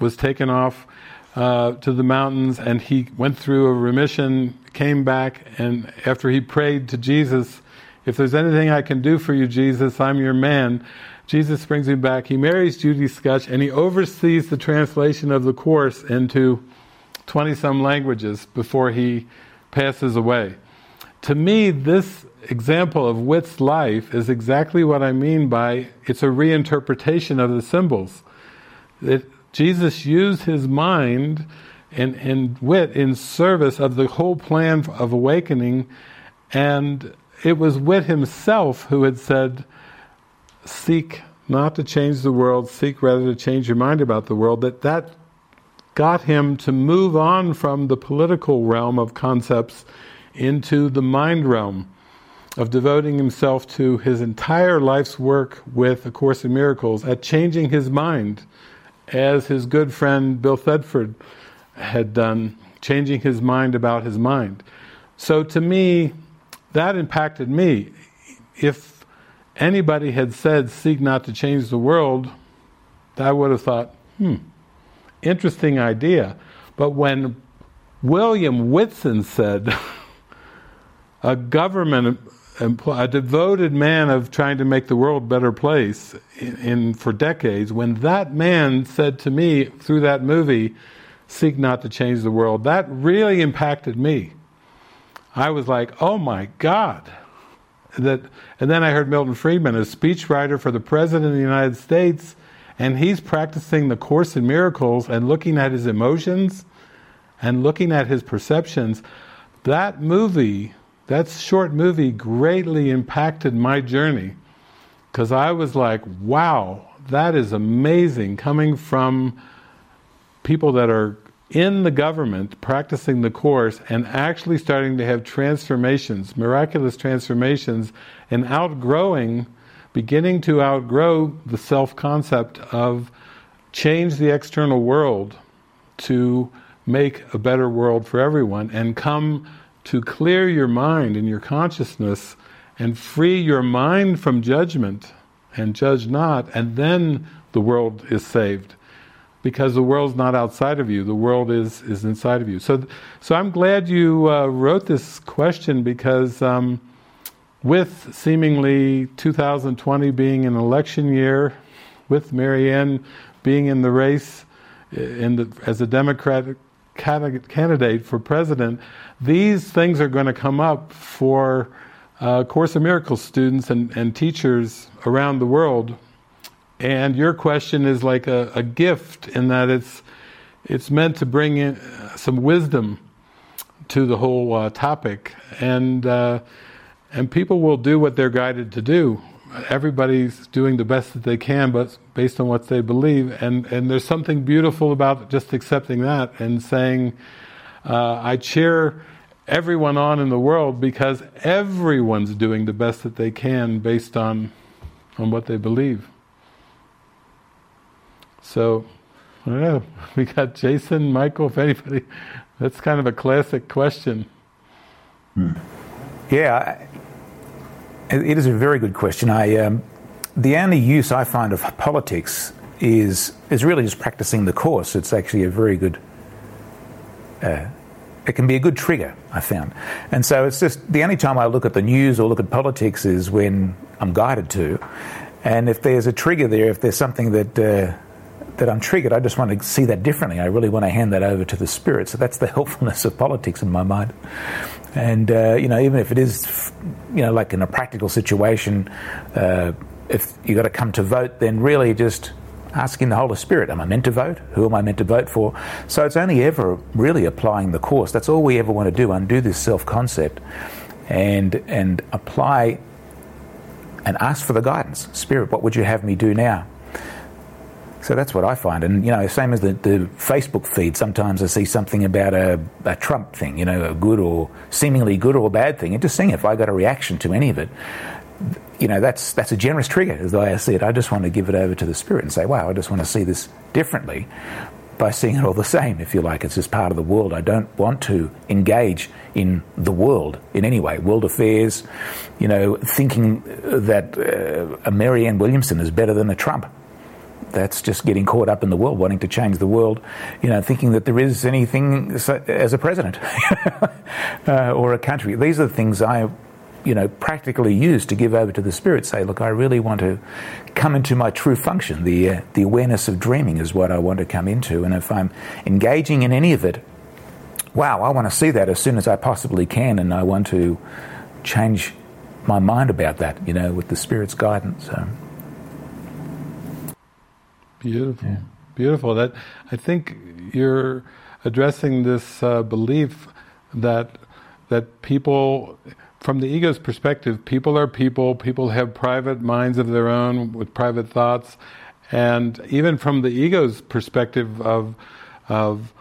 A: was taken off uh, to the mountains, and he went through a remission. Came back, and after he prayed to Jesus, "If there's anything I can do for you, Jesus, I'm your man." Jesus brings him back. He marries Judy Skutch, and he oversees the translation of the course into twenty some languages before he passes away. To me, this example of Whit's life is exactly what I mean by it's a reinterpretation of the symbols. That Jesus used his mind and, and Whit in service of the whole plan of awakening, and it was Witt himself who had said, Seek not to change the world, seek rather to change your mind about the world, that that got him to move on from the political realm of concepts into the mind realm of devoting himself to his entire life's work with A Course in Miracles at changing his mind, as his good friend Bill Thetford had done, changing his mind about his mind. So to me, that impacted me. If anybody had said, seek not to change the world, I would have thought, hmm, interesting idea. But when William Whitson said, a government a devoted man of trying to make the world a better place in, in, for decades, when that man said to me through that movie, seek not to change the world, that really impacted me. I was like, oh my God. That, and then I heard Milton Friedman, a speechwriter for the President of the United States, and he's practicing the Course in Miracles and looking at his emotions and looking at his perceptions. That movie, that short movie, greatly impacted my journey because I was like, wow, that is amazing coming from people that are in the government practicing the Course and actually starting to have transformations, miraculous transformations, and outgrowing beginning to outgrow the self-concept of change the external world to make a better world for everyone and come to clear your mind and your consciousness and free your mind from judgment and judge not and then the world is saved. Because the world's not outside of you. The world is is inside of you. So so I'm glad you uh, wrote this question because um, with seemingly 2020 being an election year, with Marianne being in the race uh, in the, as a Democratic candidate for president, these things are going to come up for uh, Course in Miracles students and, and, teachers around the world. And your question is like a, a gift in that it's it's meant to bring in uh, some wisdom to the whole uh, topic and uh, and people will do what they're guided to do. Everybody's doing the best that they can, but based on what they believe. And and there's something beautiful about just accepting that and saying, uh, I cheer everyone on in the world because everyone's doing the best that they can based on on what they believe. So, I don't know. We got Jason, Michael, if anybody. That's kind of a classic question.
B: Hmm. Yeah, it is a very good question. I, um, the only use I find of politics is is really just practicing the course. It's actually a very good. Uh, it can be a good trigger, I found, and so it's just the only time I look at the news or look at politics is when I'm guided to, and if there's a trigger there, if there's something that uh, that I'm triggered, I just want to see that differently. I really want to hand that over to the spirit. So that's the helpfulness of politics in my mind. And uh, you know, even if it is, you know, like in a practical situation, uh, if you've got to come to vote, then really just asking the Holy Spirit, am I meant to vote? Who am I meant to vote for? So it's only ever really applying the course. That's all we ever want to do, undo this self-concept and and apply and ask for the guidance. Spirit, what would you have me do now? So that's what I find. And, you know, same as the, the Facebook feed, sometimes I see something about a, a, Trump thing, you know, a good or seemingly good or bad thing. And just seeing if I got a reaction to any of it, you know, that's, that's a generous trigger, as the way I see it. I just want to give it over to the Spirit and say, wow, I just want to see this differently by seeing it all the same, if you like. It's just part of the world. I don't want to engage in the world in any way, world affairs, you know, thinking that uh, a Marianne Williamson is better than a Trump that's just getting caught up in the world, wanting to change the world, you know, thinking that there is anything as a president uh, or a country. These are the things I, you know, practically use to give over to the spirit. Say, look, I really want to come into my true function. The uh, the awareness of dreaming is what I want to come into, and if I'm engaging in any of it, wow, I want to see that as soon as I possibly can, and I want to change my mind about that, you know, with the spirit's guidance. So.
A: Beautiful, yeah. beautiful. That I think you're addressing this uh, belief that that people, from the ego's perspective, people are people. People have private minds of their own with private thoughts, and even from the ego's perspective of of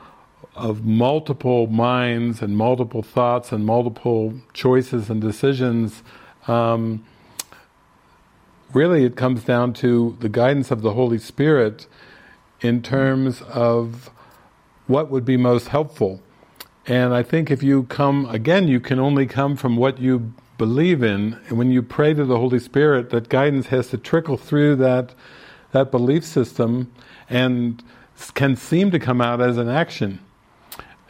A: of multiple minds and multiple thoughts and multiple choices and decisions. Um, really, it comes down to the guidance of the Holy Spirit in terms of what would be most helpful. And I think if you come, again, you can only come from what you believe in. And when you pray to the Holy Spirit, that guidance has to trickle through that, that belief system and can seem to come out as an action.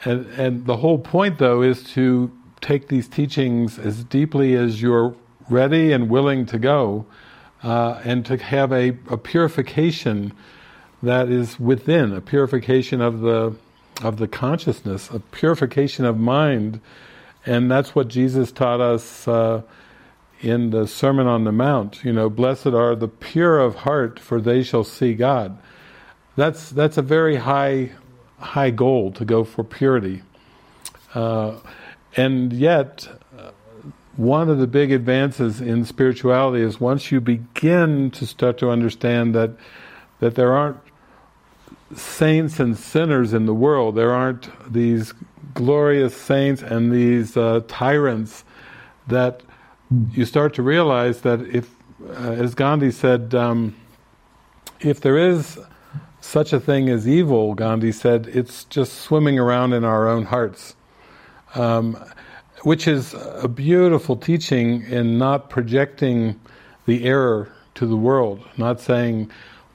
A: And, and the whole point, though, is to take these teachings as deeply as you're ready and willing to go, uh, and to have a, a, purification that is within, a purification of the of the consciousness, a purification of mind, and that's what Jesus taught us uh, in the Sermon on the Mount. You know, blessed are the pure of heart, for they shall see God. That's that's a very high high goal to go for purity. Uh, and yet, uh, one of the big advances in spirituality is once you begin to start to understand that that there aren't saints and sinners in the world, there aren't these glorious saints and these uh, tyrants, that you start to realize that if, uh, as Gandhi said, um, if there is such a thing as evil, Gandhi said, it's just swimming around in our own hearts. Um, which is a beautiful teaching in not projecting the error to the world, not saying,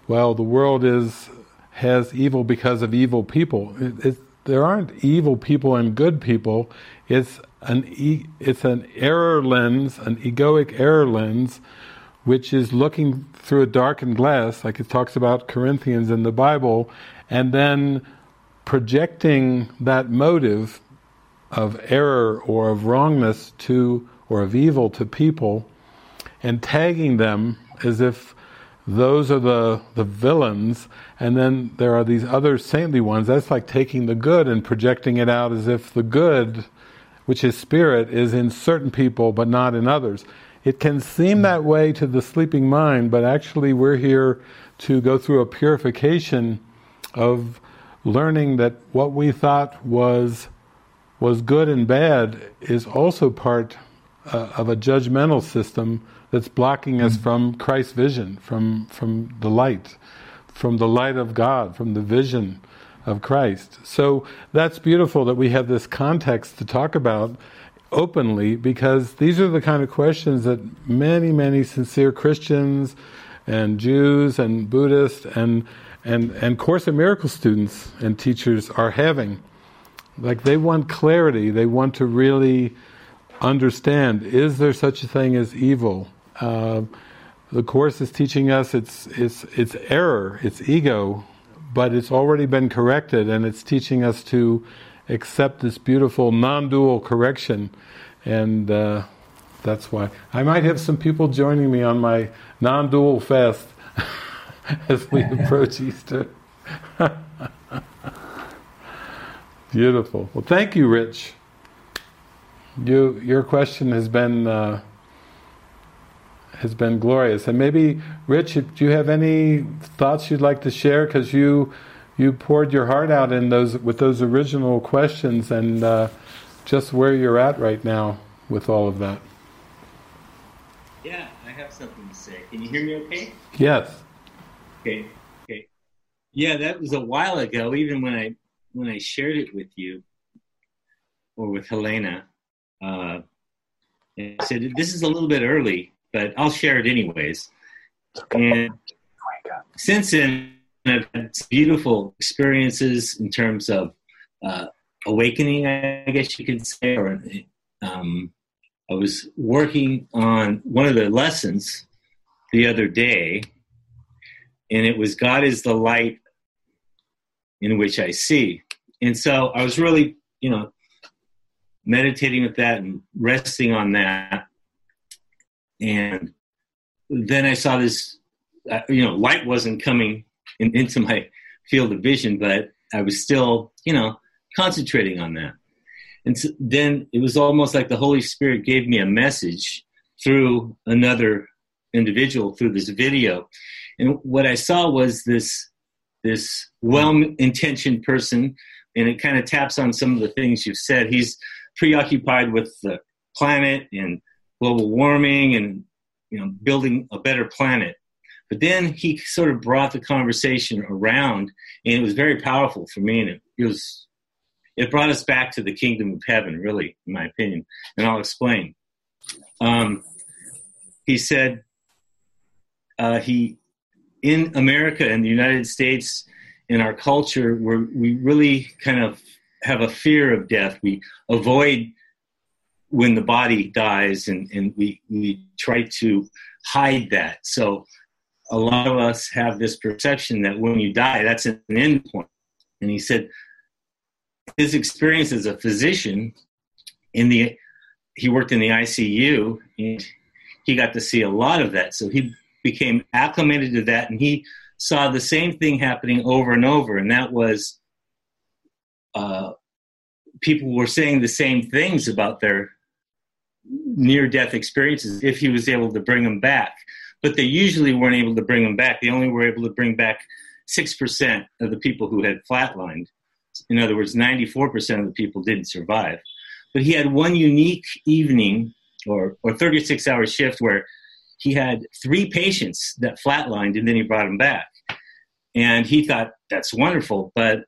A: well, the world is has evil because of evil people. It, it, there aren't evil people and good people. It's an e, it's an error lens, an egoic error lens, which is looking through a darkened glass, like it talks about Corinthians in the Bible, and then projecting that motive of error or of wrongness to, or of evil to people, and tagging them as if those are the, the villains, and then there are these other saintly ones. That's like taking the good and projecting it out as if the good, which is spirit, is in certain people but not in others. It can seem that way to the sleeping mind, but actually we're here to go through a purification of learning that what we thought was was good and bad is also part uh, of a judgmental system that's blocking us mm. from Christ's vision, from from the light, from the light of God, from the vision of Christ. So that's beautiful that we have this context to talk about openly because these are the kind of questions that many, many sincere Christians and Jews and Buddhists and and and Course in Miracles students and teachers are having. Like they want clarity. They want to really understand: is there such a thing as evil? Uh, the course is teaching us it's it's it's error, it's ego, but it's already been corrected, and it's teaching us to accept this beautiful non-dual correction, and uh, that's why I might have some people joining me on my non-dual fast as we approach Easter. Beautiful. Well, thank you, Rich. You, your question has been uh, has been glorious. And maybe, Rich, do you have any thoughts you'd like to share? Because you you poured your heart out in those with those original questions, and uh, just where you're at right now with all of that.
J: Yeah, I have something to say. Can you hear me? Okay.
A: Yes.
J: Okay. Okay. Yeah, that was a while ago. Even when I when I shared it with you or with Helena, uh, I said this is a little bit early, but I'll share it anyways. And since then, I've had beautiful experiences in terms of uh, awakening, I guess you could say. Or um, I was working on one of the lessons the other day, and it was God is the light in which I see. And so I was really, you know, meditating with that and resting on that. And then I saw this, uh, you know, light wasn't coming in, into my field of vision, but I was still, you know, concentrating on that. And so then it was almost like the Holy Spirit gave me a message through another individual through this video. And what I saw was this this well-intentioned person, and it kind of taps on some of the things you've said. He's preoccupied with the planet and global warming and you know building a better planet. But then he sort of brought the conversation around, and it was very powerful for me, and it, it was it brought us back to the kingdom of heaven, really, in my opinion. And I'll explain. Um, he said uh, he in America and the United States in our culture where we really kind of have a fear of death. We avoid when the body dies and, and we, we try to hide that. So a lot of us have this perception that when you die, that's an end point. And he said his experience as a physician in the he worked in the ICU and he got to see a lot of that. So he became acclimated to that and he saw the same thing happening over and over. And that was uh, people were saying the same things about their near death experiences if he was able to bring them back. But they usually weren't able to bring them back. They only were able to bring back 6% of the people who had flatlined. In other words, 94% of the people didn't survive. But he had one unique evening or, or 36 hour shift where he had three patients that flatlined and then he brought them back. And he thought, that's wonderful. But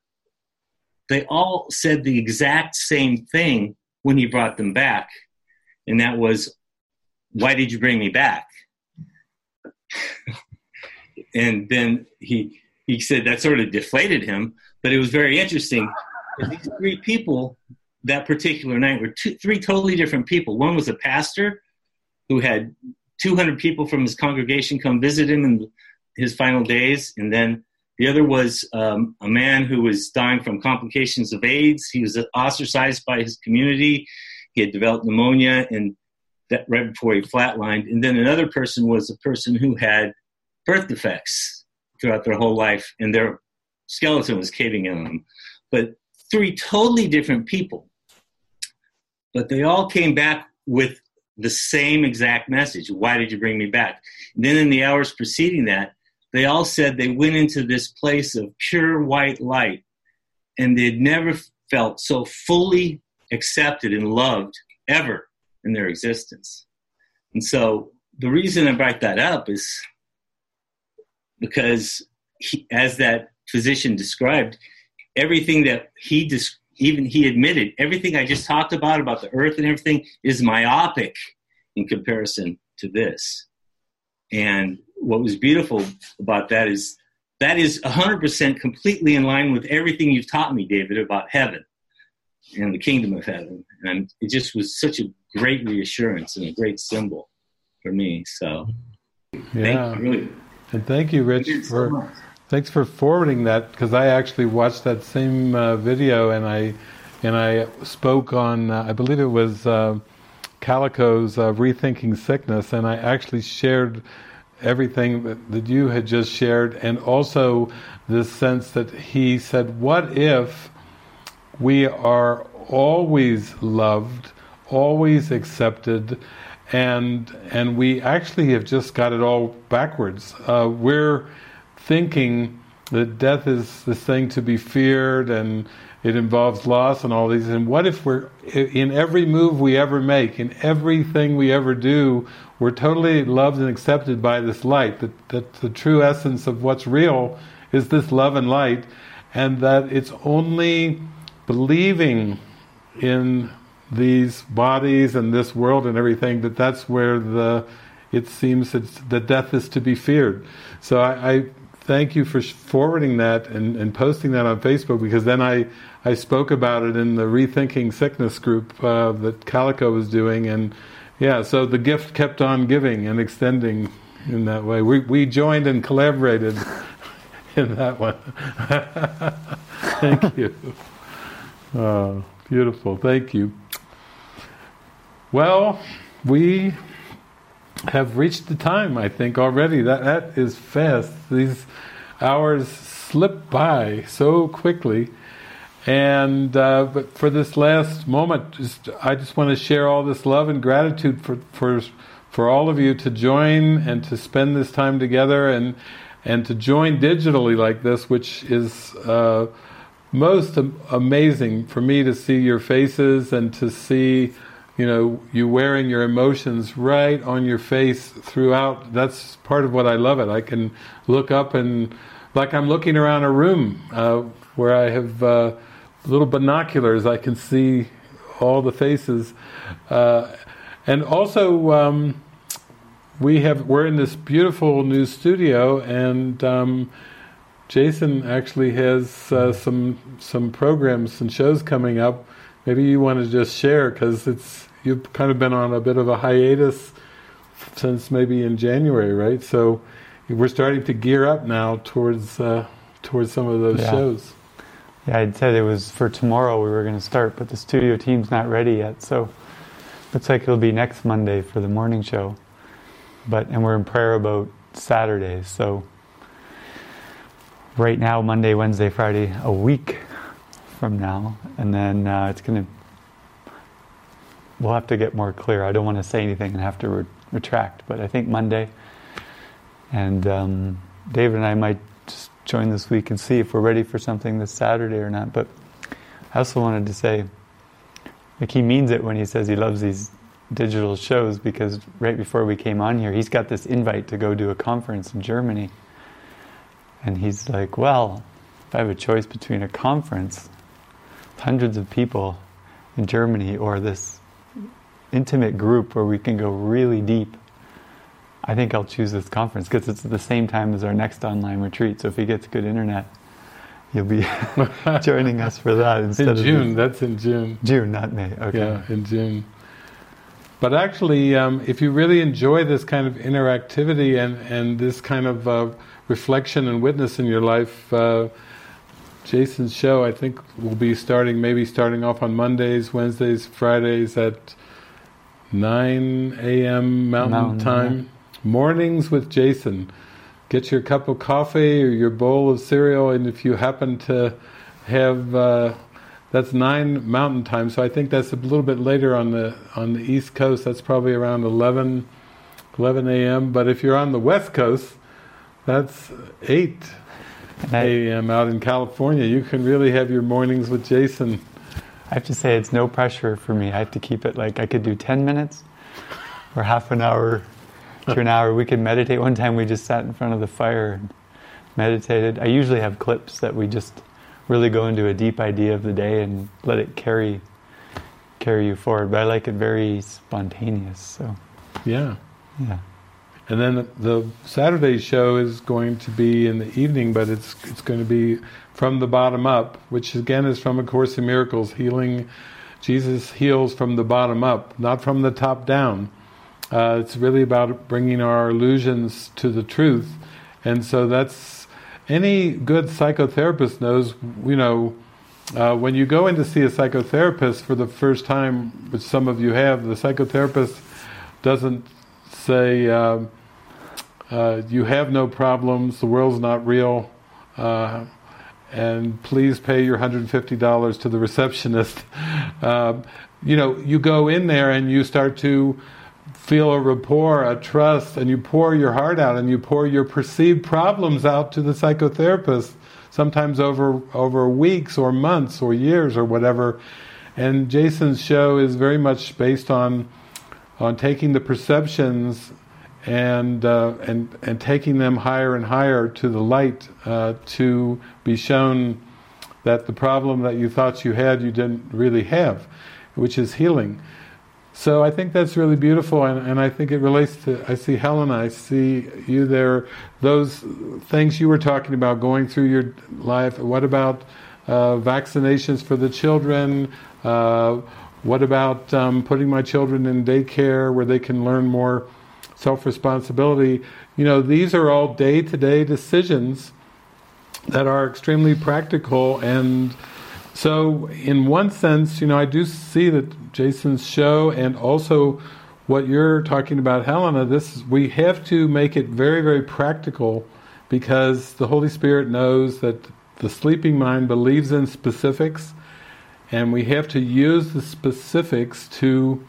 J: they all said the exact same thing when he brought them back. And that was, why did you bring me back? and then he, he said that sort of deflated him. But it was very interesting. These three people that particular night were two, three totally different people. One was a pastor who had 200 people from his congregation come visit him in his final days. And then the other was um, a man who was dying from complications of AIDS. He was ostracized by his community. He had developed pneumonia and that right before he flatlined. And then another person was a person who had birth defects throughout their whole life, and their skeleton was caving in on them. But three totally different people. But they all came back with the same exact message. Why did you bring me back? And then in the hours preceding that, they all said they went into this place of pure white light and they'd never felt so fully accepted and loved ever in their existence. And so the reason I brought that up is because, he, as that physician described, everything that he described even he admitted everything I just talked about about the earth and everything is myopic in comparison to this. And what was beautiful about that is that is 100% completely in line with everything you've taught me, David, about heaven and the kingdom of heaven. And it just was such a great reassurance and a great symbol for me. So,
A: yeah. Really. And thank you, Rich, thank you for so thanks for forwarding that because I actually watched that same uh, video and I and I spoke on uh, I believe it was uh, Calico's uh, rethinking sickness and I actually shared everything that, that you had just shared and also this sense that he said what if we are always loved always accepted and and we actually have just got it all backwards uh, we're thinking that death is this thing to be feared and it involves loss and all these. And what if we're, in every move we ever make, in everything we ever do, we're totally loved and accepted by this light, that, that the true essence of what's real is this love and light, and that it's only believing in these bodies and this world and everything that that's where the it seems that the death is to be feared. So I, I thank you for forwarding that and, and, posting that on Facebook because then I, I spoke about it in the Rethinking Sickness group uh, that Calico was doing and yeah, so the gift kept on giving and extending in that way. We, we joined and collaborated in that one. thank you. Oh, beautiful. Thank you. Well, we have reached the time, I think, already. That that is fast. These hours slip by so quickly. And uh, but for this last moment, just I just want to share all this love and gratitude for for for all of you to join and to spend this time together and and to join digitally like this, which is uh, most amazing for me to see your faces and to see, you know, you wearing your emotions right on your face throughout. That's part of what I love it. I can look up and, like I'm looking around a room uh, where I have uh, little binoculars, I can see all the faces. Uh, and also, um, we have we're in this beautiful new studio, and um, Jason actually has uh, some some programs and shows coming up. Maybe you want to just share because it's you've kind of been on a bit of a hiatus since maybe in January, right? So we're starting to gear up now towards uh, towards some of those
C: yeah.
A: shows.
C: Yeah, I'd said it was for tomorrow we were going to start, but the studio team's not ready yet, so looks like it'll be next Monday for the morning show. But and we're in prayer about Saturdays, so right now Monday, Wednesday, Friday, a week from now, and then uh, it's going to. We'll have to get more clear. I don't want to say anything and have to re- retract, but I think Monday. And um, David and I might just join this week and see if we're ready for something this Saturday or not. But I also wanted to say, like he means it when he says he loves these digital shows because right before we came on here, he's got this invite to go do a conference in Germany. And he's like, well, if I have a choice between a conference, hundreds of people in Germany, or this intimate group where we can go really deep, I think I'll choose this conference because it's at the same time as our next online retreat. So if he gets good internet, you'll be joining us for that instead
A: in June.
C: Of
A: that's in June.
C: June, not May. Okay.
A: Yeah, in June. But actually, um, if you really enjoy this kind of interactivity and, and this kind of uh, reflection and witness in your life, uh, Jason's show I think will be starting, maybe starting off on Mondays, Wednesdays, Fridays at 9 a.m. Mountain, Mountain Time. Yeah. Mornings with Jason. Get your cup of coffee or your bowl of cereal, and if you happen to have uh, that's nine Mountain Time, so I think that's a little bit later on the on the East Coast. That's probably around 11, 11 a.m. But if you're on the West Coast, that's eight a.m. out in California. You can really have your mornings with Jason.
C: I have to say, it's no pressure for me. I have to keep it like I could do ten minutes or half an hour to an hour. We could meditate. One time we just sat in front of the fire and meditated. I usually have clips that we just really go into a deep idea of the day and let it carry carry you forward. But I like it very spontaneous. So
A: yeah,
C: yeah.
A: And then the, Saturday show is going to be in the evening, but it's it's going to be from the bottom up, which again is from A Course in Miracles, healing. Jesus heals from the bottom up, not from the top down. Uh, it's really about bringing our illusions to the truth, and so that's any good psychotherapist knows, you know, uh, when you go in to see a psychotherapist for the first time, which some of you have, the psychotherapist doesn't say, uh, uh, you have no problems, the world's not real, uh, and please pay your $150 to the receptionist. Uh, you know, you go in there and you start to feel a rapport, a trust, and you pour your heart out and you pour your perceived problems out to the psychotherapist, sometimes over over weeks or months or years or whatever. And Jason's show is very much based on on taking the perceptions and uh, and and taking them higher and higher to the light uh, to be shown that the problem that you thought you had you didn't really have, which is healing. So I think that's really beautiful, and, and I think it relates to. I see Helena, I see you there. Those things you were talking about going through your life. What about uh, vaccinations for the children? What about um, putting my children in daycare where they can learn more self-responsibility? You know, these are all day-to-day decisions that are extremely practical and so, in one sense, you know, I do see that Jason's show and also what you're talking about, Helena. This we have to make it very, very practical because the Holy Spirit knows that the sleeping mind believes in specifics, and we have to use the specifics to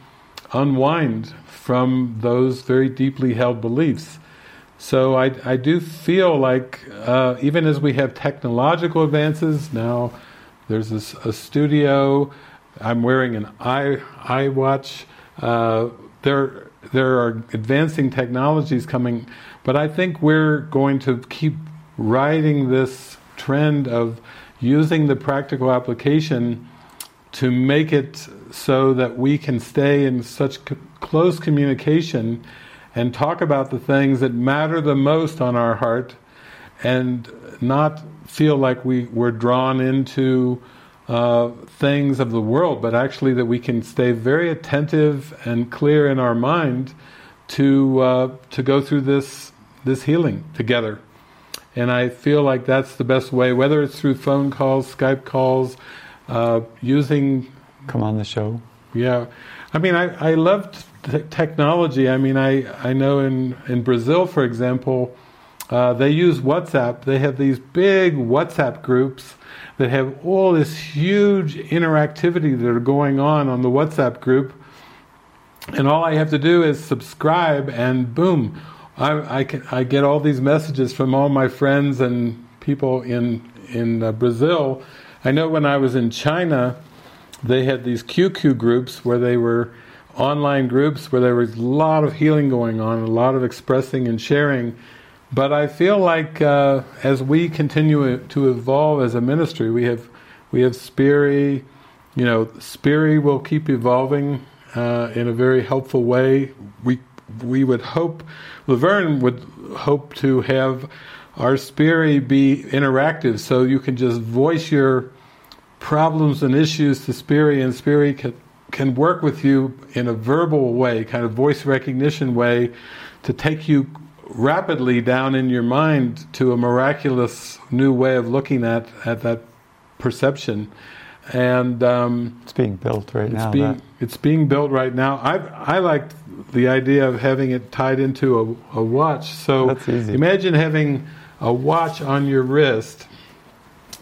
A: unwind from those very deeply held beliefs. So I, I do feel like uh, even as we have technological advances now, there's this, a studio. I'm wearing an eye iWatch. Uh, there there are advancing technologies coming, but I think we're going to keep riding this trend of using the practical application to make it so that we can stay in such close communication and talk about the things that matter the most on our heart and not feel like we, we're drawn into uh, things of the world, but actually that we can stay very attentive and clear in our mind to uh, to go through this this healing together. And I feel like that's the best way, whether it's through phone calls, Skype calls, uh, using.
C: Come on the show.
A: Yeah, I mean, I I loved t- technology. I mean, I I know in in Brazil, for example, uh, they use WhatsApp. They have these big WhatsApp groups that have all this huge interactivity that are going on on the WhatsApp group, and all I have to do is subscribe, and boom, I, I, can, I get all these messages from all my friends and people in in uh, Brazil. I know when I was in China, they had these QQ groups where they were online groups where there was a lot of healing going on, a lot of expressing and sharing. But I feel like uh, as we continue to evolve as a ministry, we have we have Spiri, you know, Spiri will keep evolving uh, in a very helpful way. We we would hope, Laverne would hope to have our Spiri be interactive, so you can just voice your problems and issues to Spiri, and Spiri can can work with you in a verbal way, kind of voice recognition way, to take you rapidly down in your mind to a miraculous new way of looking at, at that perception. And um,
C: it's being built right
A: it's
C: now.
A: Being,
C: that.
A: it's being built right now. I I like the idea of having it tied into a, a watch. So imagine having a watch on your wrist.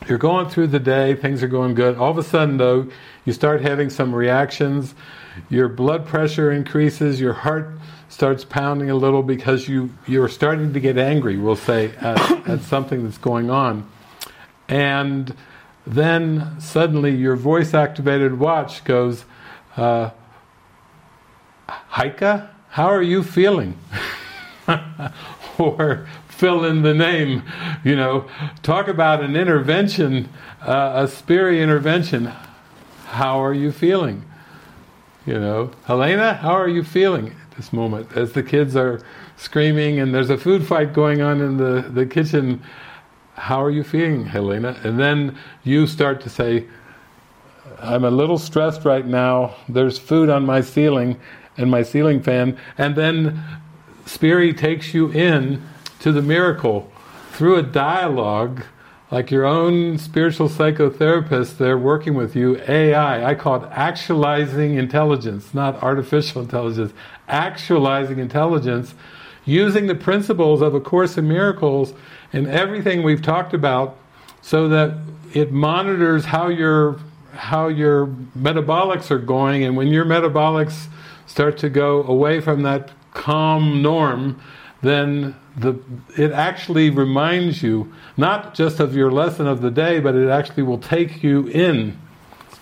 A: You're going through the day, things are going good. All of a sudden, though, you start having some reactions. Your blood pressure increases. Your heart starts pounding a little because you you're starting to get angry. We'll say at, at something that's going on, and then suddenly your voice activated watch goes, uh, Heike, how are you feeling? or fill in the name, you know, talk about an intervention, uh, a spirit intervention. How are you feeling? You know, Helena, how are you feeling at this moment? As the kids are screaming and there's a food fight going on in the, the kitchen, how are you feeling, Helena? And then you start to say, I'm a little stressed right now. There's food on my ceiling and my ceiling fan. And then Spiri takes you in to the miracle through a dialogue, like your own spiritual psychotherapist, they're working with you, AI. I call it actualizing intelligence, not artificial intelligence. Actualizing intelligence using the principles of A Course in Miracles and everything we've talked about so that it monitors how your how your metabolics are going and when your metabolics start to go away from that calm norm then the it actually reminds you not just of your lesson of the day but it actually will take you in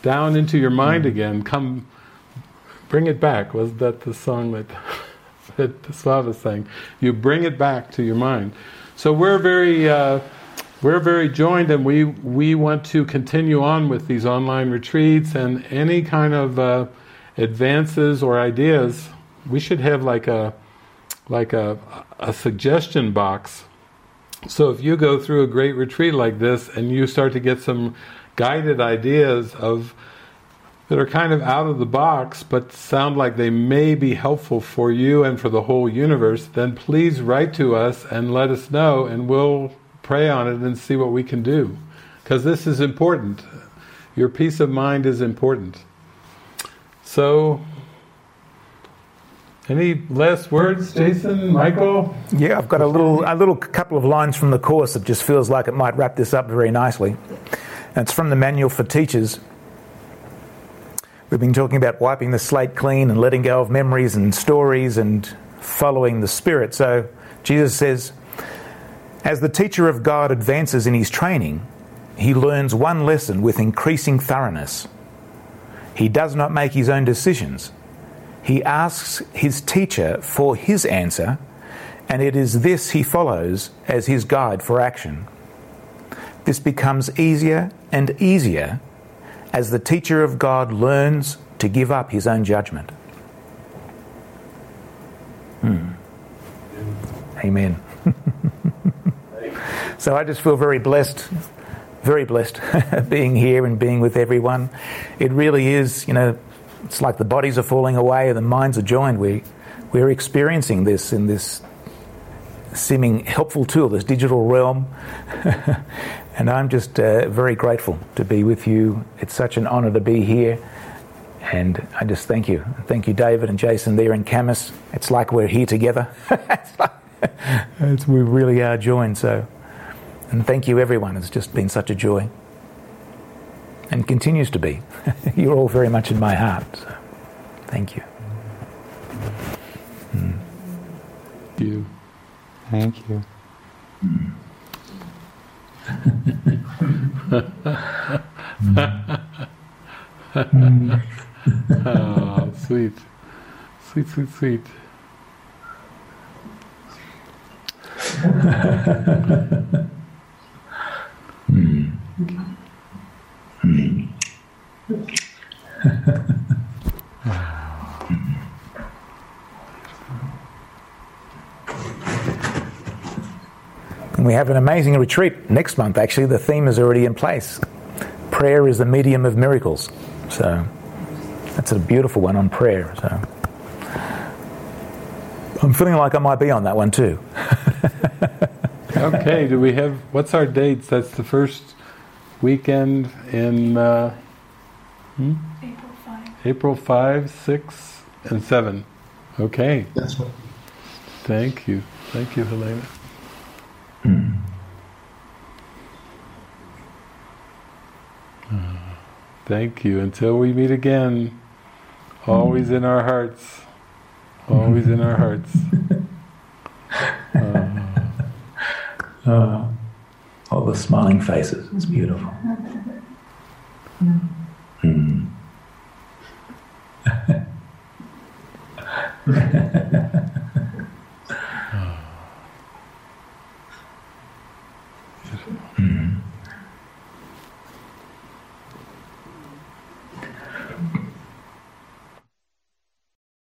A: down into your mind again. Come bring it back was that the song that that Slava sang you bring it back to your mind. So we're very uh, we're very joined and we we want to continue on with these online retreats and any kind of uh, advances or ideas. We should have like a like a a suggestion box so if you go through a great retreat like this and you start to get some guided ideas of that are kind of out of the box but sound like they may be helpful for you and for the whole universe then please write to us and let us know and we'll pray on it and see what we can do. Because this is important. Your peace of mind is important. So, any last words, Jason, Michael?
B: Yeah, I've got a little, a little couple of lines from the course that just feels like it might wrap this up very nicely. And it's from the Manual for Teachers. We've been talking about wiping the slate clean and letting go of memories and stories and following the spirit. So Jesus says, as the teacher of God advances in his training, he learns one lesson with increasing thoroughness. He does not make his own decisions. He asks his teacher for his answer, and it is this he follows as his guide for action. This becomes easier and easier as the teacher of God learns to give up his own judgment. Hmm. Amen. so I just feel very blessed, very blessed being here and being with everyone. It really is, you know, it's like the bodies are falling away and the minds are joined. We, we're experiencing this in this seeming helpful tool, this digital realm. and I'm just uh, very grateful to be with you. It's such an honor to be here. And I just thank you. Thank you, David and Jason there in Kamas. It's like we're here together. it's, we really are joined. So, and thank you, everyone. It's just been such a joy, and continues to be. You're all very much in my heart. So, thank you.
A: Mm. You.
C: Thank you.
A: oh, sweet. Sweet, sweet, sweet.
B: mm. And we have an amazing retreat next month, actually. The theme is already in place. Prayer is the medium of miracles. So that's a beautiful one on prayer. So I'm feeling like I might be on that one too.
A: okay, do we have, what's our dates? That's the first weekend in uh,
K: hmm? April 5.
A: April 5, 6, and 7. Okay.
D: That's right.
A: Thank you. Thank you, Helena.
B: Mm.
A: Thank you. Until we meet again, always in our hearts. Always in our hearts.
B: Uh, uh, all the smiling faces. It's beautiful. Mm. mm.